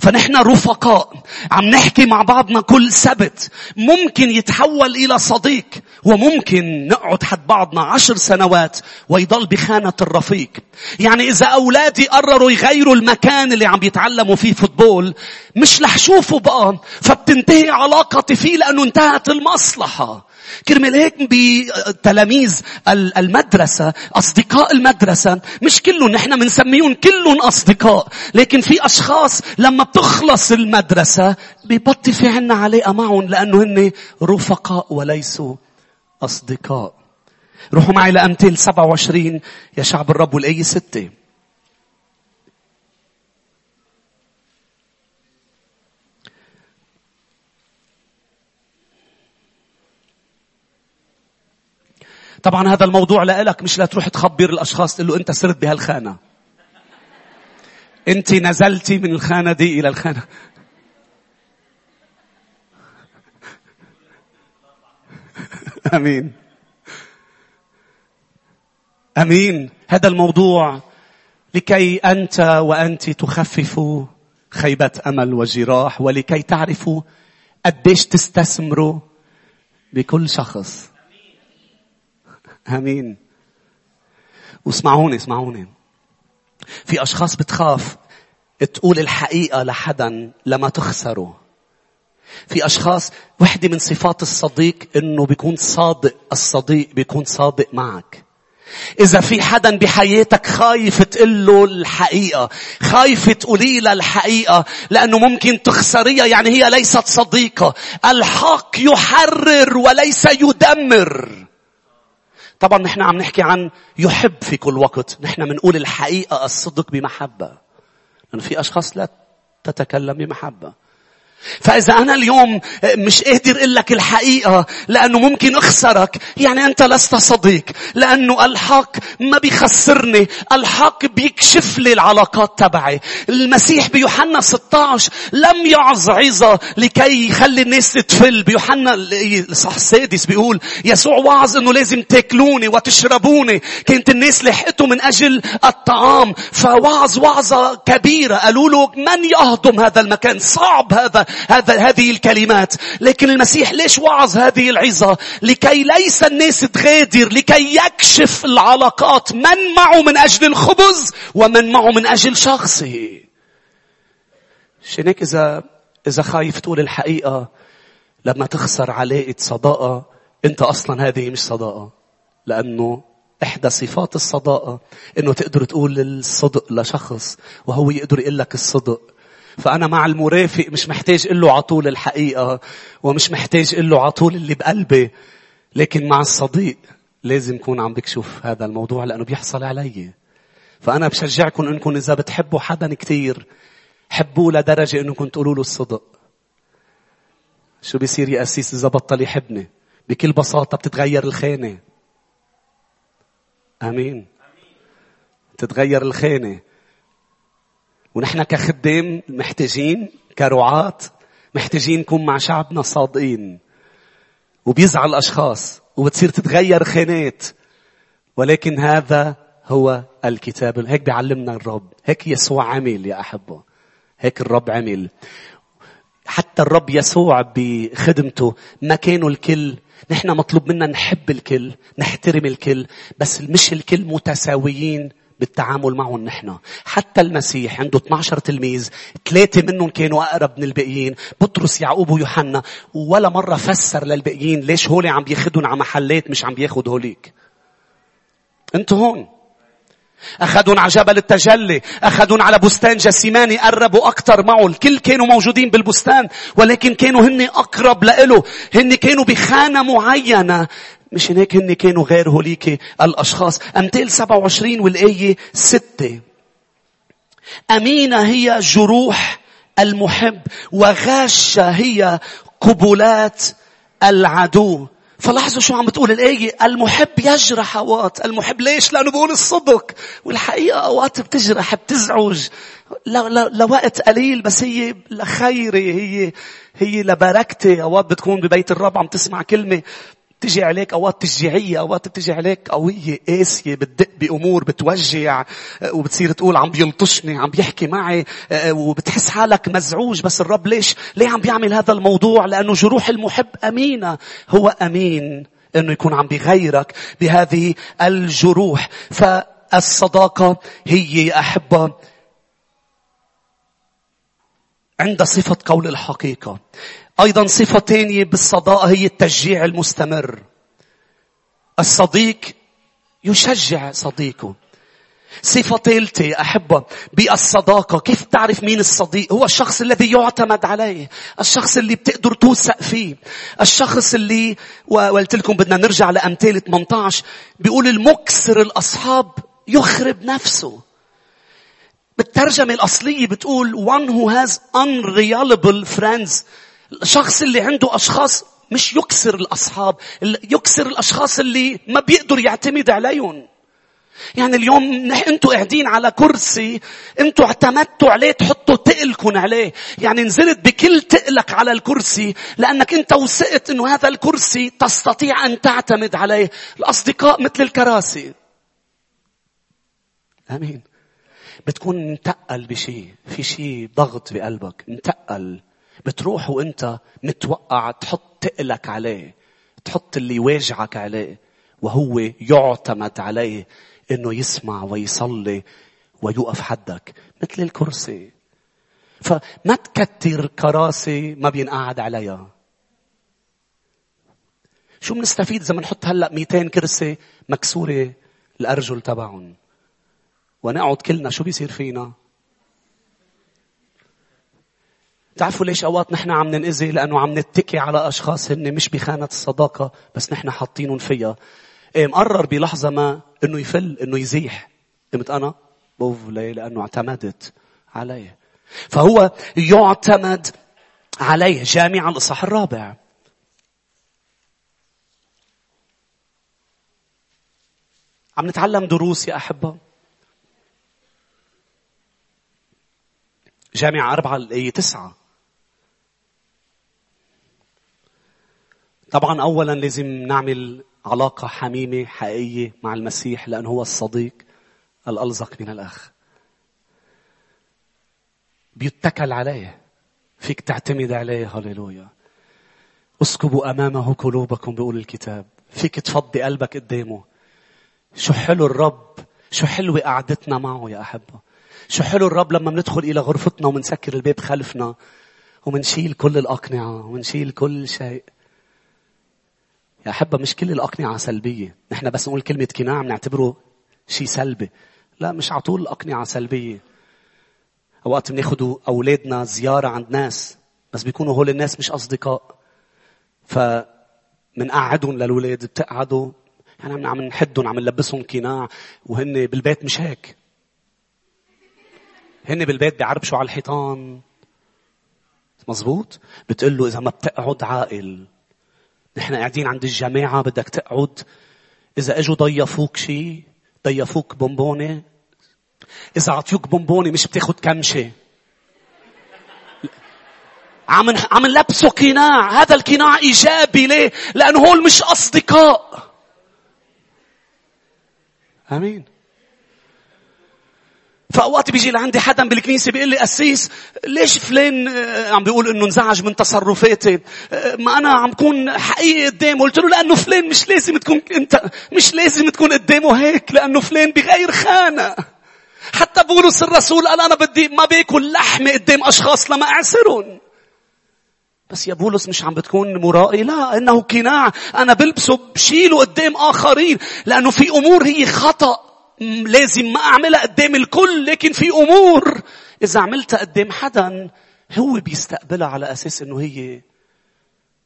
فنحن رفقاء. عم نحكي مع بعضنا كل سبت. ممكن يتحول إلى صديق وممكن نقعد حد بعضنا عشر سنوات ويضل بخانة الرفيق. يعني إذا أولادي قرروا يغيروا المكان اللي عم يتعلموا فيه فوتبول مش رح شوفوا بقى. فبتنتهي علاقتي فيه لأنه انتهت المصلحة. كرمال هيك بتلاميذ المدرسة أصدقاء المدرسة مش كلهم نحن بنسميهم كلهم أصدقاء لكن في أشخاص لما بتخلص المدرسة ببطل في عنا علاقة معهم لأنه هن رفقاء وليسوا أصدقاء. روحوا معي لأمثال 27 يا شعب الرب والآية 6 طبعا هذا الموضوع لك مش لا تروح تخبر الأشخاص تقول له أنت سرت بهالخانة. أنت نزلتي من الخانة دي إلى الخانة. آمين. آمين. هذا الموضوع لكي أنت وأنت تخففوا خيبة أمل وجراح ولكي تعرفوا قديش تستثمروا بكل شخص. آمين. واسمعوني اسمعوني. في أشخاص بتخاف تقول الحقيقة لحدا لما تخسره. في أشخاص وحدة من صفات الصديق إنه بيكون صادق الصديق بيكون صادق معك. إذا في حدا بحياتك خايف تقول له الحقيقة خايف تقولي له الحقيقة لأنه ممكن تخسريها يعني هي ليست صديقة. الحق يحرر وليس يدمر. طبعا نحن عم نحكي عن يحب في كل وقت. نحن بنقول الحقيقة الصدق بمحبة. لأنه في أشخاص لا تتكلم بمحبة. فإذا أنا اليوم مش قادر أقول لك الحقيقة لأنه ممكن أخسرك. يعني أنت لست صديق لأنه الحق ما بيخسرني الحق بيكشف لي العلاقات تبعي. المسيح بيوحنا 16 لم يعظ عظة لكي يخلي الناس تتفل بيوحنا الصح السادس بيقول يسوع وعظ أنه لازم تاكلوني وتشربوني. كانت الناس لحقته من أجل الطعام. فوعظ وعظة كبيرة. قالوا له من يهضم هذا المكان؟ صعب هذا. هذا هذه الكلمات. لكن المسيح ليش وعظ هذه العظة؟ لكي ليس الناس تغادر لكي يكشف العلاقات. من معه من أجل الخبز ومن معه من أجل شخصه. شنك إذا إذا خايف تقول الحقيقة لما تخسر علاقة صداقة أنت أصلا هذه مش صداقة. لأنه إحدى صفات الصداقة إنه تقدر تقول الصدق لشخص وهو يقدر يقول لك الصدق. فأنا مع المرافق مش محتاج إله عطول الحقيقة ومش محتاج إله عطول اللي بقلبي. لكن مع الصديق لازم يكون عم بكشف هذا الموضوع لأنه بيحصل علي. فأنا بشجعكم إنكم إذا بتحبوا حدا كتير حبوه لدرجة إنكم تقولوا له الصدق. شو بيصير يا أسيس إذا بطل يحبني؟ بكل بساطة بتتغير الخانة. آمين. تتغير الخانة. ونحن كخدام محتاجين كرعاة محتاجين نكون مع شعبنا صادقين وبيزعل أشخاص وبتصير تتغير خانات. ولكن هذا هو الكتاب. هيك بيعلمنا الرب. هيك يسوع عمل يا أحبة. هيك الرب عمل. حتى الرب يسوع بخدمته ما كانوا الكل. نحن مطلوب منا نحب الكل نحترم الكل بس مش الكل متساويين. بالتعامل معهم نحن. حتى المسيح عنده 12 تلميذ ثلاثة منهم كانوا أقرب من الباقيين. بطرس يعقوب ويوحنا. ولا مرة فسر للباقيين ليش هولي عم بياخدهم على محلات مش عم بياخد هوليك. أنتوا هون. أخذون على جبل التجلي أخذون على بستان جسيماني قربوا أكثر معه الكل كانوا موجودين بالبستان ولكن كانوا هن أقرب لإله. هن كانوا بخانة معينة. مش هيك هن كانوا غير هوليك الأشخاص. أمثال 27 والآية 6 أمينة هي جروح المحب وغاشة هي قبلات العدو. فلاحظوا شو عم بتقول الآية؟ المحب يجرح أوقات. المحب ليش؟ لأنه بقول الصدق. والحقيقة أوقات بتجرح بتزعج. لوقت قليل بس هي لخيري هي هي لبركتي أوقات بتكون ببيت الرب عم تسمع كلمة. بتجي عليك أوقات تشجيعية أوقات بتجي عليك قوية قاسية بتدق بأمور بتوجع وبتصير تقول عم بيلطشني عم بيحكي معي وبتحس حالك مزعوج. بس الرب ليش؟ ليه عم بيعمل هذا الموضوع؟ لأنه جروح المحب أمينة. هو أمين إنه يكون عم بيغيرك بهذه الجروح. فالصداقة هي أحبة عند صفة قول الحقيقة. أيضا صفة ثانية بالصداقة هي التشجيع المستمر. الصديق يشجع صديقه. صفة ثالثة أحبة بالصداقة. كيف تعرف مين الصديق؟ هو الشخص الذي يعتمد عليه الشخص اللي بتقدر توثق فيه. الشخص اللي وقلت لكم بدنا نرجع لأمثال 18 بيقول المكسر الأصحاب يخرب نفسه. بالترجمة الأصلية بتقول one who has unreliable friends. الشخص اللي عنده أشخاص مش يكسر الأصحاب يكسر الأشخاص اللي ما بيقدر يعتمد عليهم. يعني اليوم أنتوا قاعدين على كرسي أنتوا اعتمدتوا عليه تحطوا تقلكم عليه. يعني نزلت بكل تقلك على الكرسي لأنك انت وثقت إنه هذا الكرسي تستطيع أن تعتمد عليه. الأصدقاء مثل الكراسي. آمين. بتكون متقل بشيء في شيء ضغط بقلبك متقل بتروح وانت متوقع تحط تقلك عليه تحط اللي واجعك عليه وهو يعتمد عليه إنه يسمع ويصلي ويوقف حدك مثل الكرسي. فما تكتر كراسي ما بينقعد عليها. شو بنستفيد إذا بنحط هلأ 200 كرسي مكسورة الارجل تبعهم؟ ونقعد كلنا شو بيصير فينا؟ تعرفوا ليش أوقات نحن عم ننأذي؟ لأنه عم نتكي على أشخاص هن مش بخانة الصداقة بس نحن حاطينهم فيها. إيه مقرر بلحظة ما إنه يفل إنه يزيح. قمت أنا؟ بوف ليه؟ لأنه اعتمدت عليه. فهو يعتمد عليه جامع الاصحاح الرابع. عم نتعلم دروس يا أحبة. جامع أربعة الآية تسعة. طبعا أولا لازم نعمل علاقة حميمة حقيقية مع المسيح لأنه هو الصديق الألزق من الأخ بيتكل عليه. فيك تعتمد عليه. هللويا. اسكبوا أمامه قلوبكم بيقول الكتاب. فيك تفضي قلبك قدامه. شو حلو الرب. شو حلوة قعدتنا معه يا أحبة. شو حلو الرب لما بندخل إلى غرفتنا ومنسكر الباب خلفنا. ومنشيل كل الأقنعة. ومنشيل كل شيء. يا أحبة مش كل الأقنعة سلبية. نحن بس نقول كلمة قناع بنعتبره شيء سلبي. لا مش على طول الأقنعة سلبية. أوقات بناخدوا أولادنا زيارة عند ناس بس بيكونوا هول الناس مش أصدقاء. فمنقعدهم للولاد بتقعدوا يعني عم نحدهم عم نلبسهم قناع وهن بالبيت مش هيك. هن بالبيت بيعربشوا على الحيطان. مزبوط بتقول له إذا ما بتقعد عاقل نحن قاعدين عند الجماعة بدك تقعد. إذا إجوا ضيفوك شيء ضيفوك بونبونة. إذا عطيوك بونبونة مش بتاخد كمشة. عم عم نلبسه قناع هذا القناع إيجابي ليه؟ لأنه هول مش أصدقاء. آمين. فأوقات بيجي لعندي حدا بالكنيسة بيقول لي قسيس ليش فلان آه، عم بيقول إنه انزعج من تصرفاتي؟ آه، ما أنا عم كون حقيقي قدامه. قلت له لأنه فلان مش لازم تكون أنت مش لازم تكون قدامه هيك لأنه فلان بغير خانة. حتى بولس الرسول قال أنا بدي ما باكل لحمة قدام أشخاص لما أعسرهم. بس يا بولس مش عم بتكون مرائي لا إنه قناع. أنا بلبسه بشيله قدام آخرين لأنه في أمور هي خطأ. لازم ما أعملها قدام الكل لكن في أمور. إذا عملتها قدام حدا هو بيستقبلها على أساس إنه هي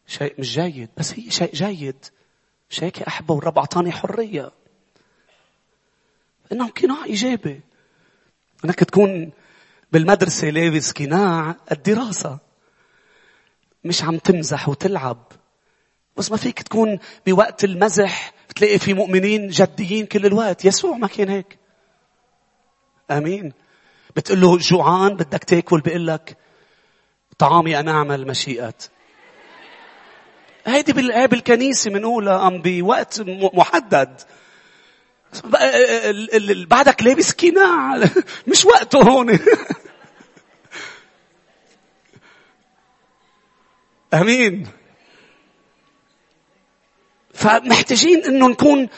شيء مش جيد. بس هي شيء جيد. مش هيك يا أحبة والرب أعطاني حرية. إنه قناع إيجابي. إنك تكون بالمدرسة لابس قناع الدراسة. مش عم تمزح وتلعب. بس ما فيك تكون بوقت المزح بتلاقي في مؤمنين جديين كل الوقت. يسوع ما كان هيك. آمين. بتقول له جوعان بدك تاكل بيقول لك طعامي أنا أعمل مشيئة. هيدي بالكنيسة بنقولها أم بوقت محدد. بعدك لابس قناع مش وقته هون. آمين. فمحتاجين إنه نكون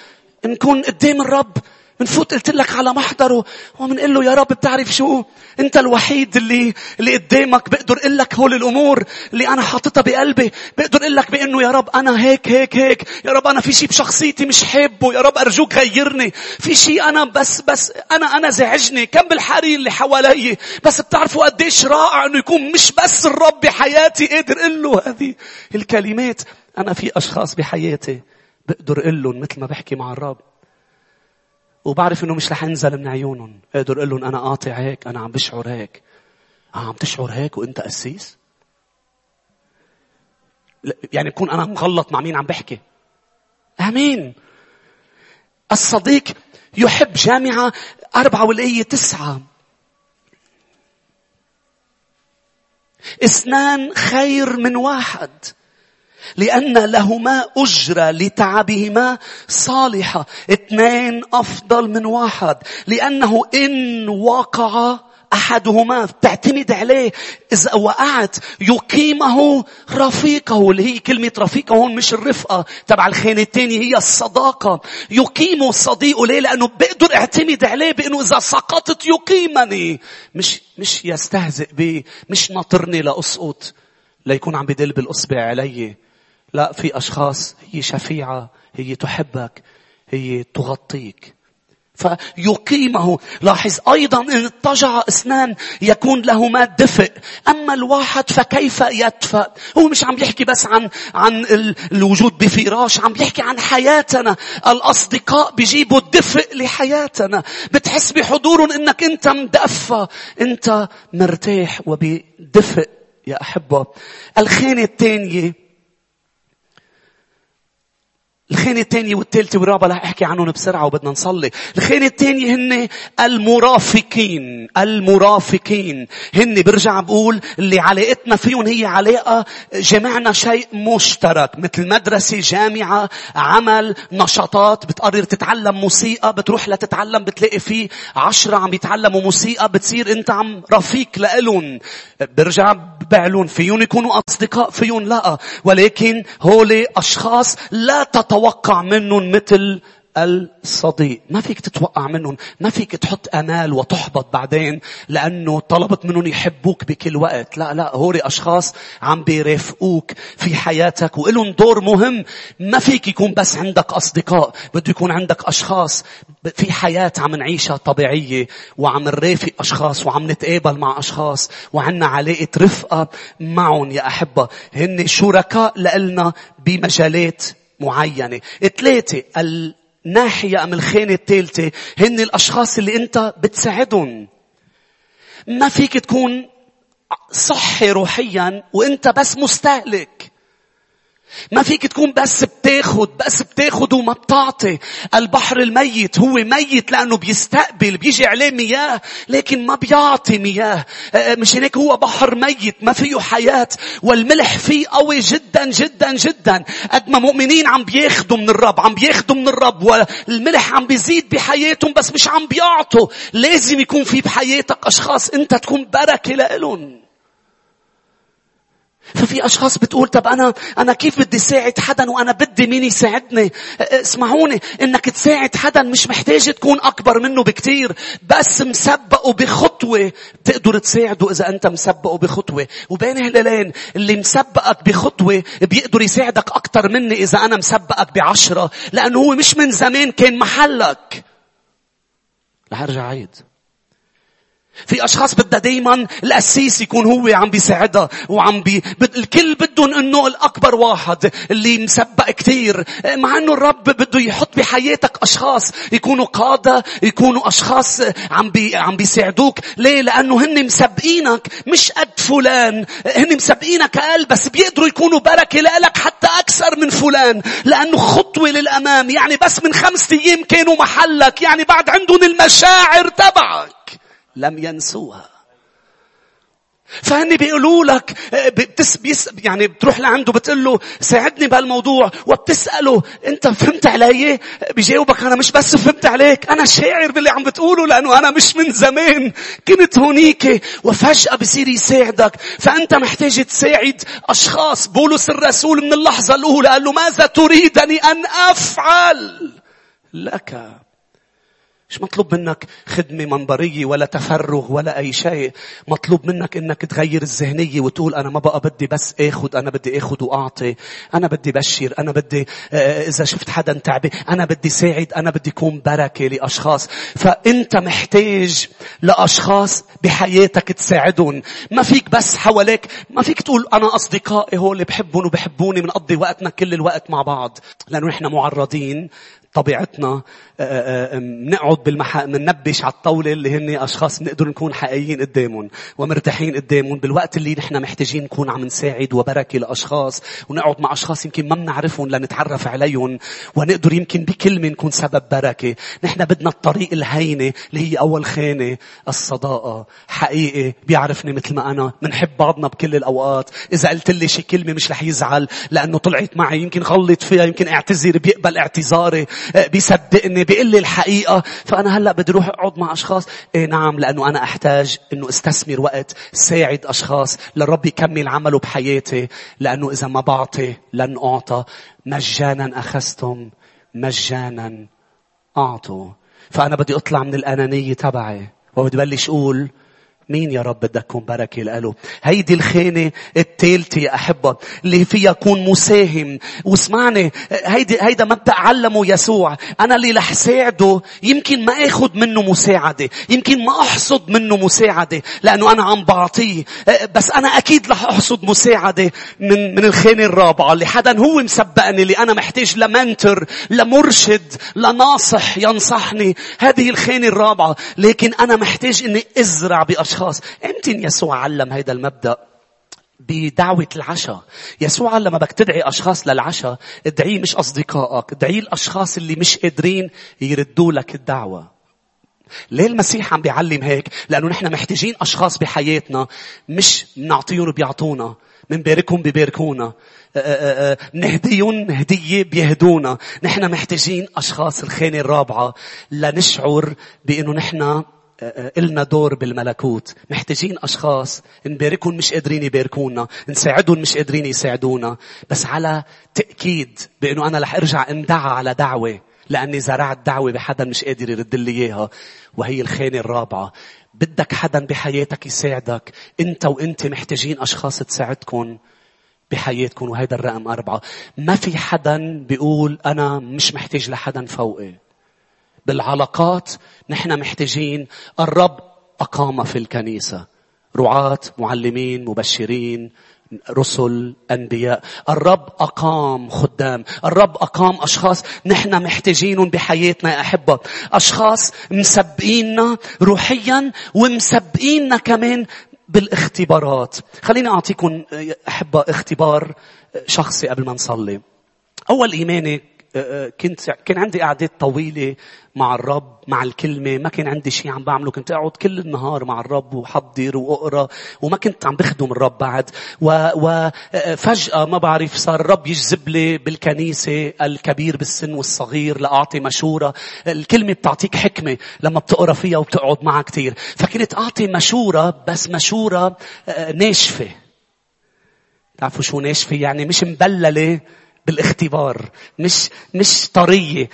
نكون قدام الرب بنفوت قلت لك على محضره وبنقول له يا رب بتعرف شو؟ أنت الوحيد اللي اللي قدامك بقدر أقول لك هول الأمور اللي أنا حاططها بقلبي بقدر أقول لك بأنه يا رب أنا هيك هيك هيك يا رب أنا في شيء بشخصيتي مش حابه يا رب أرجوك غيرني في شيء أنا بس بس أنا أنا زعجني كم بالحري اللي حوالي بس بتعرفوا قديش رائع إنه يكون مش بس الرب بحياتي قادر أقول له هذه الكلمات. أنا في أشخاص بحياتي بقدر أقول لهم مثل ما بحكي مع الرب. وبعرف إنه مش رح أنزل من عيونهم. أقدر أقول لهم أنا قاطع هيك أنا عم بشعر هيك. آه عم تشعر هيك وأنت قسيس؟ يعني بكون أنا مغلط مع مين عم بحكي؟ آمين. الصديق يحب جامعة أربعة والآية تسعة. اثنان خير من واحد. لأن لهما أجرة لتعبهما صالحة. اثنين أفضل من واحد. لأنه إن وقع أحدهما تعتمد عليه. إذا وقعت يقيمه رفيقه. اللي هي كلمة رفيقة هون مش الرفقة. تبع الخانة الثانية هي الصداقة. يقيمه صديقه ليه لأنه بقدر اعتمد عليه بأنه إذا سقطت يقيمني. مش مش يستهزئ بي مش ناطرني لأسقط. ليكون عم بدل بالأصبع علي. لا في أشخاص هي شفيعة هي تحبك هي تغطيك. فيقيمه. لاحظ أيضا إن اضطجع اثنان يكون لهما دفء. أما الواحد فكيف يدفأ؟ هو مش عم يحكي بس عن عن الوجود بفراش عم يحكي عن حياتنا. الأصدقاء بيجيبوا الدفء لحياتنا. بتحس بحضورهم إنك أنت مدفى. أنت مرتاح وبدفء يا أحبة. الخانة الثانية الخينة الثانية والثالثة والرابعة رح أحكي عنهم بسرعة وبدنا نصلي. الخينة الثانية هن المرافقين. المرافقين. هن برجع بقول اللي علاقتنا فيهم هي علاقة جمعنا شيء مشترك. مثل مدرسة، جامعة، عمل، نشاطات. بتقرر تتعلم موسيقى. بتروح لتتعلم بتلاقي في عشرة عم يتعلموا موسيقى. بتصير أنت عم رفيق لإلهم. برجع بعلون فيهم يكونوا أصدقاء فيهم لا. ولكن هولي أشخاص لا تتوقع تتوقع منهم مثل الصديق. ما فيك تتوقع منهم. ما فيك تحط آمال وتحبط بعدين لأنه طلبت منهم يحبوك بكل وقت. لا لا هوري أشخاص عم بيرافقوك في حياتك وإلهم دور مهم. ما فيك يكون بس عندك أصدقاء بده يكون عندك أشخاص في حياة عم نعيشها طبيعية وعم نرافق أشخاص وعم نتقابل مع أشخاص وعنا علاقة رفقة معهم يا أحبة. هن شركاء لنا بمجالات معينة. ثلاثة الناحية أم الخانة الثالثة هن الأشخاص اللي أنت بتساعدهم. ما فيك تكون صحي روحيا وأنت بس مستهلك. ما فيك تكون بس بتاخد بس بتاخد وما بتعطي. البحر الميت هو ميت لأنه بيستقبل بيجي عليه مياه لكن ما بيعطي مياه. آه، آه، مش هيك هو بحر ميت ما فيه حياة. والملح فيه قوي جدا جدا جدا. قد ما مؤمنين عم بياخدوا من الرب عم بياخدوا من الرب والملح عم بيزيد بحياتهم بس مش عم بيعطوا. لازم يكون في بحياتك أشخاص أنت تكون بركة لإلهم. ففي أشخاص بتقول طب أنا أنا كيف بدي ساعد حدا وأنا بدي مين يساعدني؟ اسمعوني إنك تساعد حدا مش محتاج تكون أكبر منه بكتير بس مسبقه بخطوة تقدر تساعده إذا أنت مسبقه بخطوة. وبين هلالين اللي مسبقك بخطوة بيقدر يساعدك أكتر مني إذا أنا مسبقك بعشرة لأنه هو مش من زمان كان محلك. رح أرجع عيد في أشخاص بدها دايما القسيس يكون هو عم بيساعدها وعم بي الكل بدهم إنه الأكبر واحد اللي مسبق كثير مع إنه الرب بده يحط بحياتك أشخاص يكونوا قادة يكونوا أشخاص عم بي عم بيساعدوك. ليه؟ لأنه هن مسبقينك مش قد فلان. هن مسبقينك أقل بس بيقدروا يكونوا بركة لك حتى أكثر من فلان. لأنه خطوة للأمام يعني بس من خمسة أيام كانوا محلك يعني بعد عندهم المشاعر تبعك. لم ينسوها. فهني بيقولوا لك بتس بيس يعني بتروح لعنده بتقول له ساعدني بهالموضوع. وبتسأله انت فهمت علي؟ بيجاوبك أنا مش بس فهمت عليك أنا شاعر باللي عم بتقوله لأنه أنا مش من زمان. كنت هونيك وفجأة بصير يساعدك. فأنت محتاج تساعد أشخاص. بولس الرسول من اللحظة الأولى قال له ماذا تريدني أن أفعل؟ لك. مش مطلوب منك خدمة منبرية ولا تفرغ ولا أي شيء. مطلوب منك إنك تغير الذهنية وتقول أنا ما بقى بدي بس آخد أنا بدي آخد وأعطي. أنا بدي بشر أنا بدي آه، إذا شفت حدا تعبان أنا بدي ساعد أنا بدي كون بركة لأشخاص. فأنت محتاج لأشخاص بحياتك تساعدهم. ما فيك بس حواليك ما فيك تقول أنا أصدقائي هول بحبهم وبحبوني بنقضي وقتنا كل الوقت مع بعض. لأنه نحن معرضين طبيعتنا بنقعد بالمح... بننبش على الطاولة اللي هن أشخاص بنقدر نكون حقيقيين قدامهم ومرتاحين قدامهم بالوقت اللي نحن محتاجين نكون عم نساعد وبركة لأشخاص ونقعد مع أشخاص يمكن ما بنعرفهم لنتعرف عليهم ونقدر يمكن بكلمة نكون سبب بركة. نحن بدنا الطريق الهينة اللي هي أول خانة الصداقة. حقيقي بيعرفني مثل ما أنا. بنحب بعضنا بكل الأوقات. إذا قلت لي شي كلمة مش رح يزعل لأنه طلعت معي. يمكن غلط فيها يمكن اعتذر بيقبل اعتذاري. بيصدقني بيقول لي الحقيقة. فأنا هلأ بدي روح أقعد مع أشخاص. إيه نعم لأنه أنا أحتاج أنه أستثمر وقت ساعد أشخاص للرب يكمل عمله بحياتي. لأنه إذا ما بعطي لن أعطى. مجانا أخذتم مجانا أعطوا. فأنا بدي أطلع من الأنانية تبعي. وبدي بلش أقول مين يا رب بدك تكون بركة له هيدي الخانة الثالثة يا أحبة اللي فيها كون مساهم. واسمعني هيدي هيدا مبدأ علمه يسوع. أنا اللي رح ساعده يمكن ما أخذ منه مساعدة يمكن ما أحصد منه مساعدة لأنه أنا عم بعطيه. بس أنا أكيد رح أحصد مساعدة من من الخانة الرابعة اللي حدا هو مسبقني اللي أنا محتاج لمنتر لمرشد لناصح ينصحني. هذه الخانة الرابعة لكن أنا محتاج إني أزرع بأشخاص. الأشخاص إمتى يسوع علم هذا المبدأ بدعوة العشاء. يسوع لما بدك تدعي أشخاص للعشاء ادعيه مش أصدقائك ادعيه الأشخاص اللي مش قادرين يردوا لك الدعوة. ليه المسيح عم بيعلم هيك؟ لأنه نحن محتاجين أشخاص بحياتنا مش بنعطيهم بيعطونا منباركهم بباركونا. نهديهم هدية بيهدونا. نحن محتاجين أشخاص الخانة الرابعة لنشعر بأنه نحن إلنا دور بالملكوت. محتاجين أشخاص نباركهم مش قادرين يباركونا نساعدهم مش قادرين يساعدونا. بس على تأكيد بأنه أنا رح أرجع أندعى على دعوة لأني زرعت دعوة بحدا مش قادر يرد لي إياها وهي الخانة الرابعة. بدك حدا بحياتك يساعدك. أنت وأنت محتاجين أشخاص تساعدكم بحياتكم وهذا الرقم أربعة. ما في حدا بيقول أنا مش محتاج لحدا فوقي. بالعلاقات نحن محتاجين الرب أقام في الكنيسة. رعاة معلمين مبشرين رسل أنبياء. الرب أقام خدام. الرب أقام أشخاص نحن محتاجينهم بحياتنا يا أحبة. أشخاص مسبقيننا روحيا ومسبقيننا كمان بالاختبارات. خليني أعطيكم أحبة اختبار شخصي قبل ما نصلي. أول إيماني كنت كان عندي قعدات طويلة مع الرب مع الكلمة ما كان عندي شيء عم بعمله. كنت أقعد كل النهار مع الرب وحضر وأقرأ وما كنت عم بخدم الرب بعد. وفجأة ما بعرف صار الرب يجذب لي بالكنيسة الكبير بالسن والصغير لأعطي مشورة. الكلمة بتعطيك حكمة لما بتقرأ فيها وبتقعد معها كثير فكنت أعطي مشورة بس مشورة ناشفة. تعرفوا شو ناشفة؟ يعني مش مبللة بالاختبار مش مش طرية.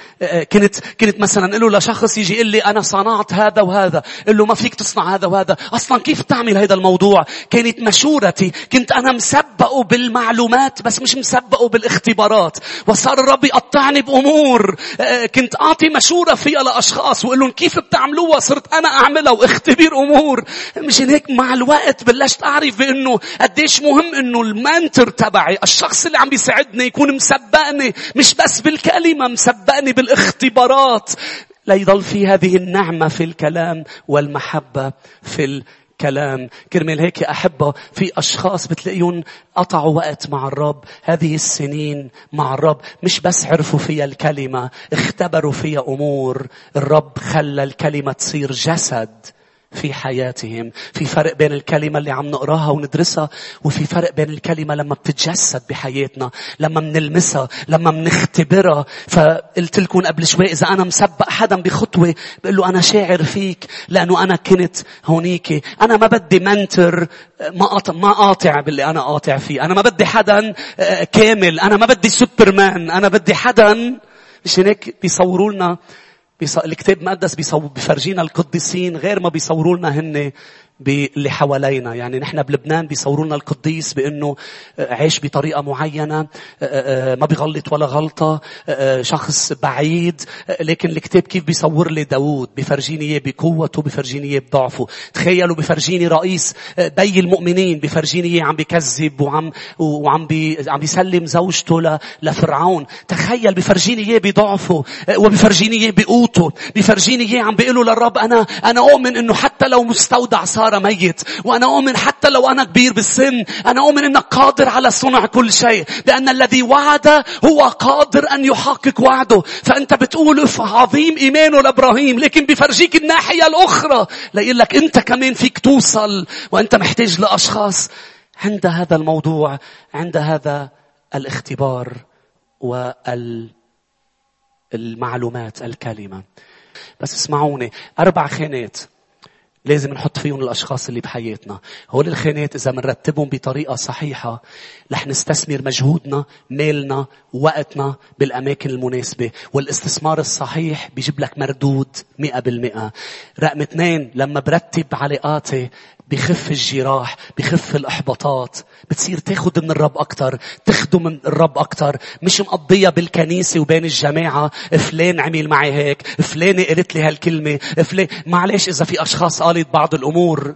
كنت كنت مثلا أقول له لشخص يجي يقول لي أنا صنعت هذا وهذا قل له ما فيك تصنع هذا وهذا. أصلا كيف تعمل هذا الموضوع؟ كانت مشورتي. كنت أنا مسبقه بالمعلومات بس مش مسبقه بالاختبارات. وصار الرب يقطعني بأمور. كنت أعطي مشورة فيها لأشخاص وأقول لهم كيف بتعملوها؟ صرت أنا أعملها واختبر أمور. مشان هيك مع الوقت بلشت أعرف بانه قديش مهم إنه المنتر تبعي الشخص اللي عم بيساعدني يكون مسبقني مش بس بالكلمة مسبقني بالاختبارات. ليضل في هذه النعمة في الكلام والمحبة في الكلام. كرمال هيك أحبة في أشخاص بتلاقيهم قطعوا وقت مع الرب. هذه السنين مع الرب مش بس عرفوا فيها الكلمة اختبروا فيها أمور. الرب خلى الكلمة تصير جسد. في حياتهم في فرق بين الكلمة اللي عم نقراها وندرسها وفي فرق بين الكلمة لما بتتجسد بحياتنا لما بنلمسها لما بنختبرها. فقلت لكم قبل شوي إذا أنا مسبق حدا بخطوة بقول له أنا شاعر فيك لأنه أنا كنت هونيك. أنا ما بدي منتر ما قاطع ما قاطع باللي أنا قاطع فيه. أنا ما بدي حدا آه، كامل. أنا ما بدي سوبرمان. أنا بدي حدا. مش هيك بيصوروا لنا. الكتاب المقدس بيصو... بيفرجينا القديسين غير ما بيصوروا لنا هن. باللي حوالينا. يعني نحن بلبنان بيصوروا لنا القديس بإنه عايش بطريقة معينة ما بيغلط ولا غلطة شخص بعيد لكن الكتاب كيف بيصور لي داوود؟ بفرجيني إياه بقوته بفرجيني إياه بضعفه. تخيلوا بفرجيني رئيس بي المؤمنين بفرجيني إياه عم بكذب وعم وعم بي عم بيسلم زوجته لفرعون. تخيل بفرجيني إياه بضعفه وبفرجيني إياه بقوته. بفرجيني إياه عم بيقول للرب أنا أنا اؤمن إنه حتى لو مستودع صار صار ميت. وأنا أؤمن حتى لو أنا كبير بالسن. أنا أؤمن أنك قادر على صنع كل شيء. لأن الذي وعد هو قادر أن يحقق وعده. فأنت بتقول عظيم إيمانه لإبراهيم. لكن بفرجيك الناحية الأخرى. ليقول لك أنت كمان فيك توصل. وأنت محتاج لأشخاص. عند هذا الموضوع عند هذا الاختبار والمعلومات الكلمة. بس اسمعوني. أربع خانات. لازم نحط فيهم الأشخاص اللي بحياتنا. هول الخانات إذا بنرتبهم بطريقة صحيحة رح نستثمر مجهودنا، مالنا، وقتنا بالأماكن المناسبة. والاستثمار الصحيح بيجيب لك مردود مئة بالمئة. رقم اثنين لما برتب علاقاتي بخف الجراح بخف الإحباطات. بتصير تاخد من الرب أكتر تخدم من الرب أكتر. مش مقضية بالكنيسة وبين الجماعة. فلان عمل معي هيك فلانة قالت لي هالكلمة فلان معلش إذا في أشخاص قالت بعض الأمور.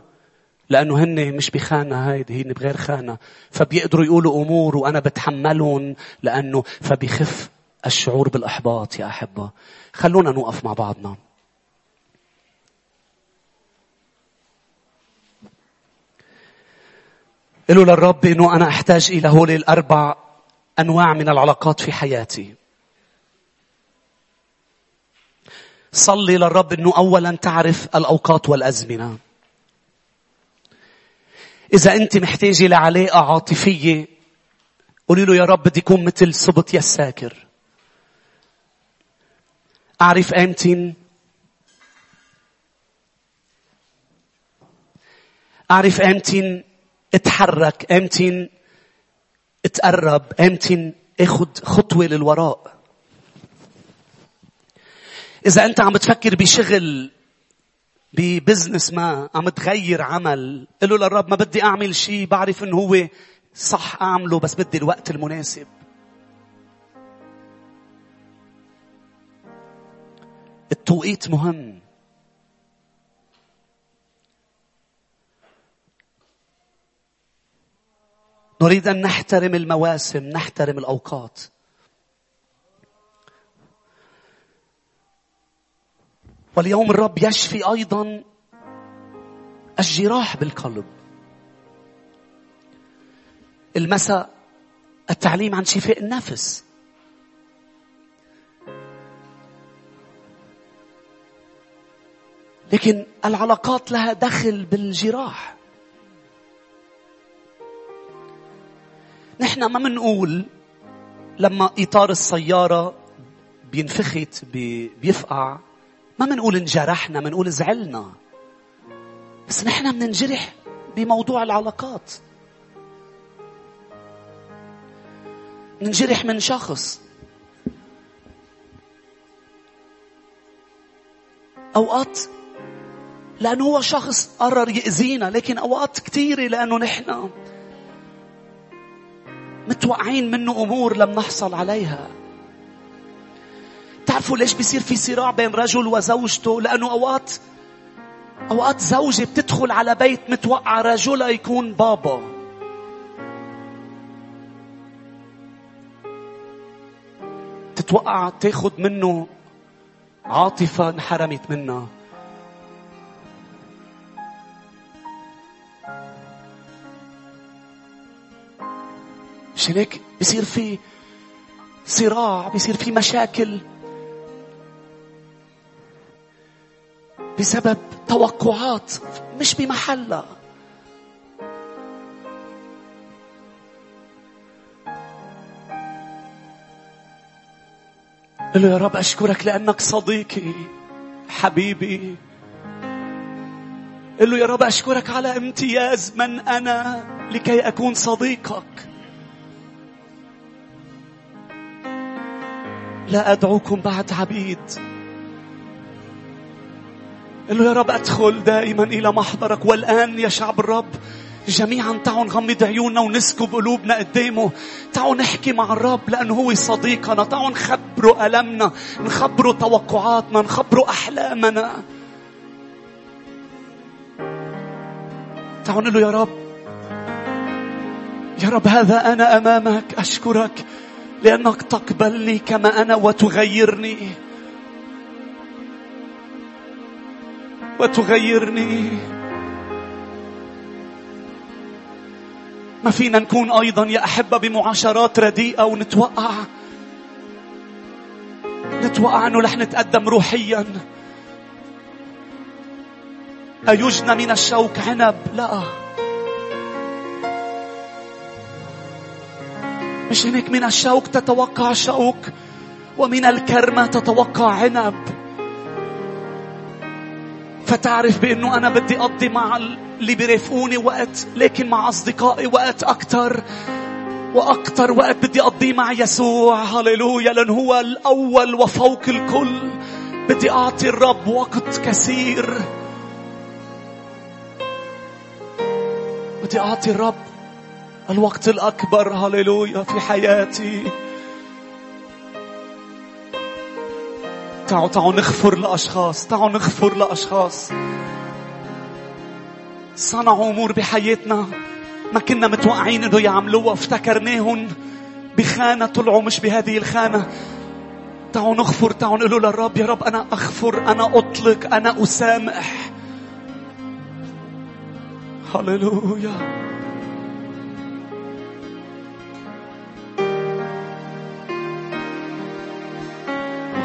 لأنه هن مش بخانة هيدي هن بغير خانة. فبيقدروا يقولوا أمور وأنا بتحملهم. لأنه فبيخف الشعور بالإحباط يا أحبة. خلونا نوقف مع بعضنا. قلوا للرب إنه أنا أحتاج إلى هول الأربع أنواع من العلاقات في حياتي. صلي للرب إنه اولا تعرف الأوقات والأزمنة. إذا أنت محتاجة لعلاقة عاطفية قولي له يا رب بدي اكون مثل صبت الساكر. أعرف إمتى أعرف إمتى اتحرك إمتى اتقرب إمتى اخد خطوة للوراء. إذا أنت عم تفكر بشغل ببزنس ما عم تغير عمل قل له للرب ما بدي أعمل شيء بعرف إنه هو صح أعمله بس بدي الوقت المناسب. التوقيت مهم. نريد أن نحترم المواسم نحترم الأوقات. واليوم الرب يشفي أيضا الجراح بالقلب. المساء التعليم عن شفاء النفس. لكن العلاقات لها دخل بالجراح. نحن ما منقول لما إطار السيارة بينفخت بيفقع. ما منقول انجرحنا منقول زعلنا. بس نحن بننجرح بموضوع العلاقات. ننجرح من شخص. أوقات لأنه هو شخص قرر يأذينا لكن أوقات كثيرة لأنه نحن متوقعين منه أمور لم نحصل عليها. تعرفوا ليش بيصير في صراع بين رجل وزوجته؟ لأنه أوقات أوقات زوجة بتدخل على بيت متوقع رجلها يكون بابا. تتوقع تاخد منه عاطفة انحرمت منها. مشان هيك؟ بصير في صراع بصير في مشاكل. بسبب توقعات مش بمحلها. قل يا رب أشكرك لأنك صديقي حبيبي. قل له يا رب أشكرك على امتياز من أنا لكي أكون صديقك. لا أدعوكم بعد عبيد. قل له يا رب أدخل دائما إلى محضرك. والآن يا شعب الرب جميعا تعالوا نغمض عيوننا ونسكب قلوبنا قدامه. تعالوا نحكي مع الرب لأنه هو صديقنا. تعالوا نخبره ألمنا نخبره توقعاتنا نخبره أحلامنا. تعالوا نقول له يا رب يا رب هذا أنا أمامك أشكرك. لأنك تقبلني كما أنا وتغيرني. وتغيرني. ما فينا نكون أيضا يا أحبة بمعاشرات رديئة ونتوقع. نتوقع أنه رح نتقدم روحيا. أيجنى من الشوك عنب؟ لا. مش هيك من الشوك تتوقع شوك ومن الكرمة تتوقع عنب. فتعرف بأنه أنا بدي أقضي مع اللي بيرافقوني وقت لكن مع أصدقائي وقت أكتر وأكتر وقت بدي أقضيه مع يسوع. هللويا لأنه هو الأول وفوق الكل. بدي أعطي الرب وقت كثير. بدي أعطي الرب الوقت الأكبر هللويا في حياتي. تعالوا تعالوا نغفر لأشخاص تعالوا نغفر لأشخاص. صنعوا أمور بحياتنا ما كنا متوقعين إنه يعملوها. افتكرناهم بخانة طلعوا مش بهذه الخانة. تعالوا نغفر تعالوا نقول للرب يا رب أنا أغفر أنا أطلق أنا أسامح. هللويا.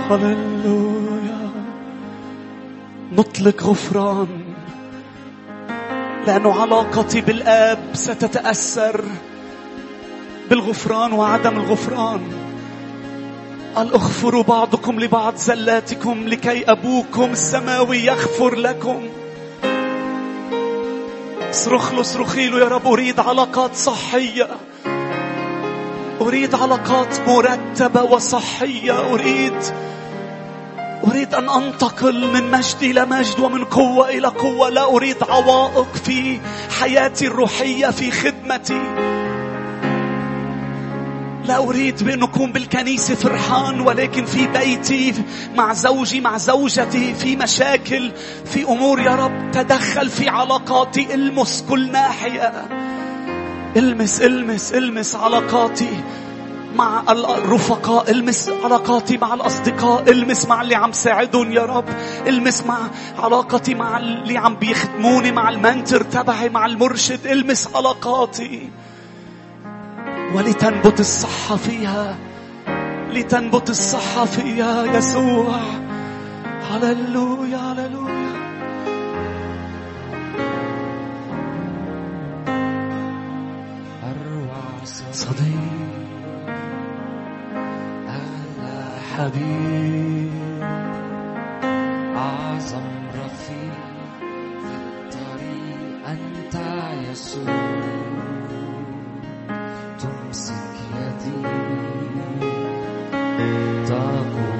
هللويا نطلق غفران. لأنه علاقتي بالآب ستتأثر بالغفران وعدم الغفران. قال اغفروا بعضكم لبعض زلاتكم لكي أبوكم السماوي يغفر لكم؟ اصرخ له اصرخي له يا رب أريد علاقات صحية. أريد علاقات مرتبة وصحية أريد أريد أن أنتقل من مجد إلى مجد ومن قوة إلى قوة. لا أريد عوائق في حياتي الروحية في خدمتي. لا أريد بأن أكون بالكنيسة فرحان ولكن في بيتي مع زوجي مع زوجتي في مشاكل في أمور. يا رب تدخل في علاقاتي المس كل ناحية. المس المس المس علاقاتي مع الرفقاء المس علاقاتي مع الأصدقاء المس مع اللي عم ساعدهم يا رب المس مع علاقتي مع اللي عم بيخدموني مع المنتر تبعي مع المرشد المس علاقاتي ولتنبت الصحة فيها لتنبت الصحة فيها يسوع. هللويا هللويا. صديق حبيب أعظم رفيق في الطريق أنت يسوع تمسك يدي تقودني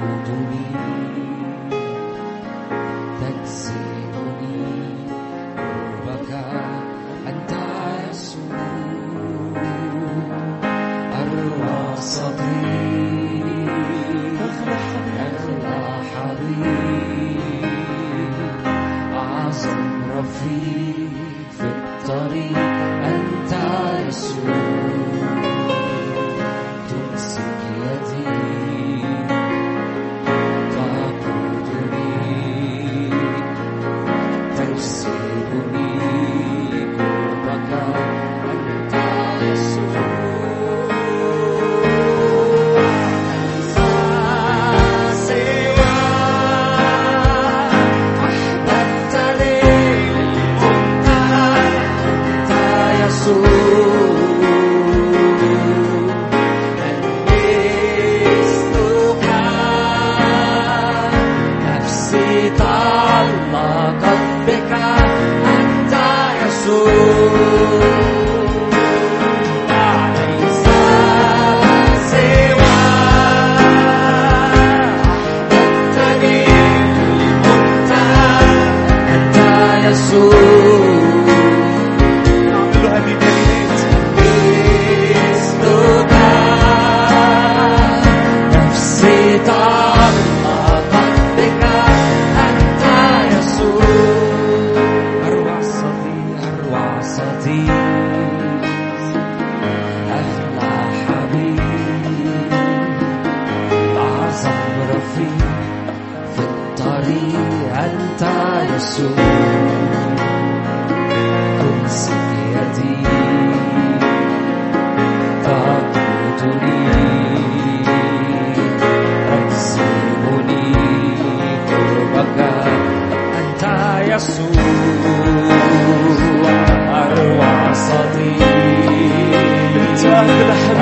أنت أغلى حبيب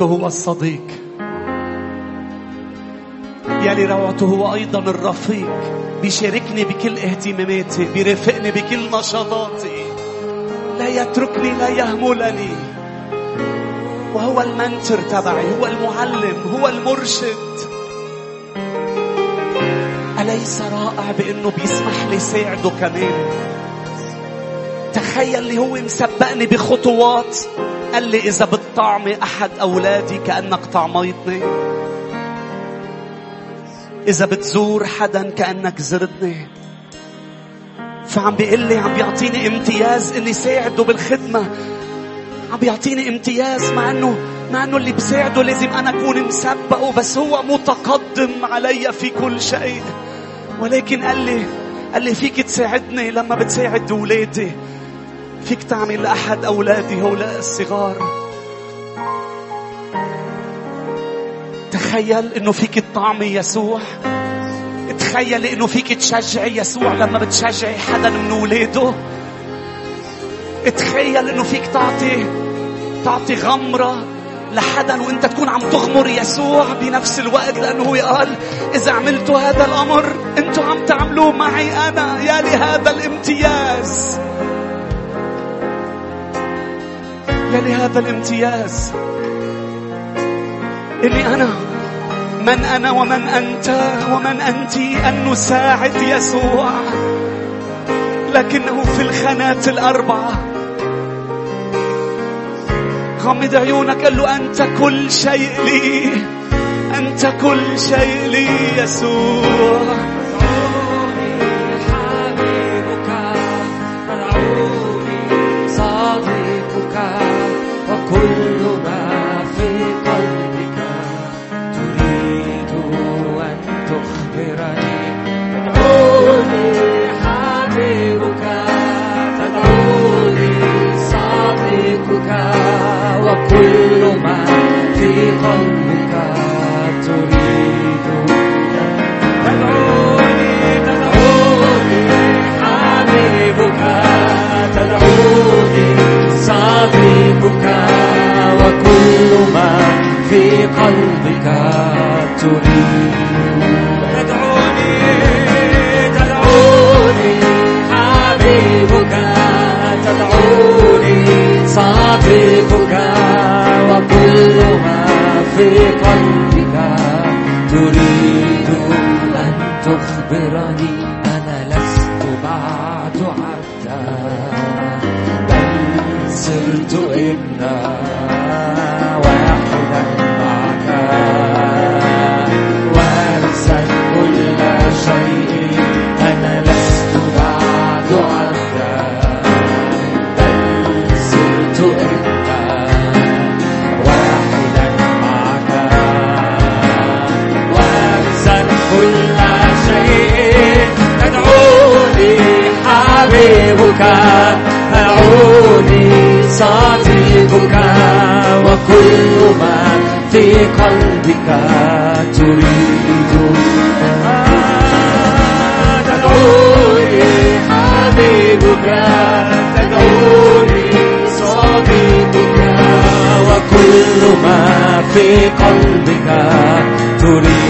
روعته هو الصديق. يلي روعته هو أيضا الرفيق. بيشاركني بكل اهتماماتي بيرافقني بكل نشاطاتي. لا يتركني لا يهملني. وهو المنتر تبعي هو المعلم هو المرشد. أليس رائع بأنه بيسمح لي ساعده كمان؟ تخيل اللي هو مسبقني بخطوات. قال لي إذا بتطعمي أحد أولادي كأنك طعميتني إذا بتزور حدا كأنك زرتني فعم بيقول لي عم بيعطيني امتياز إني ساعده بالخدمة. عم بيعطيني امتياز مع انه مع إنه اللي بساعده لازم أنا أكون مسبقه بس هو متقدم علي في كل شيء. ولكن قال لي قال لي فيك تساعدني لما بتساعد أولادي. فيك تعمل لأحد أولادي هؤلاء الصغار. تخيل إنه فيك تطعمي يسوع. تخيل إنه فيك تشجعي يسوع لما بتشجعي حدا من أولاده. تخيل إنه فيك تعطي تعطي غمرة لحدا وإنت تكون عم تغمر يسوع بنفس الوقت لأنه هو قال إذا عملتوا هذا الأمر أنتوا عم تعملوه معي أنا. يا لهذا الامتياز. يا لهذا الامتياز. اللي أنا من أنا ومن أنت ومن أنت أن نساعد يسوع. لكنه في الخانات الأربعة. غمض عيونك قال له أنت كل شيء لي. أنت كل شيء لي يسوع. صديقك وكل في قلبك تريد تدعوني تدعوني. حبيبك تدعوني صديقك وكل ما في قلبك تريد. تدعوني تدعوني. حبيبك تدعوني صديقك ما في قلبك تريد أن تخبرني أنا لست بعد عبدا بل صرت ابنا. في قلبك تريد. تدعوني حبيبك تدعوني صديقك وكل ما في قلبك تريد.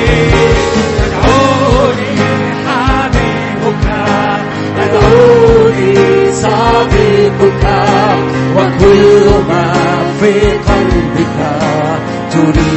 تدعوني صديقك وكل ما في قلبك تريد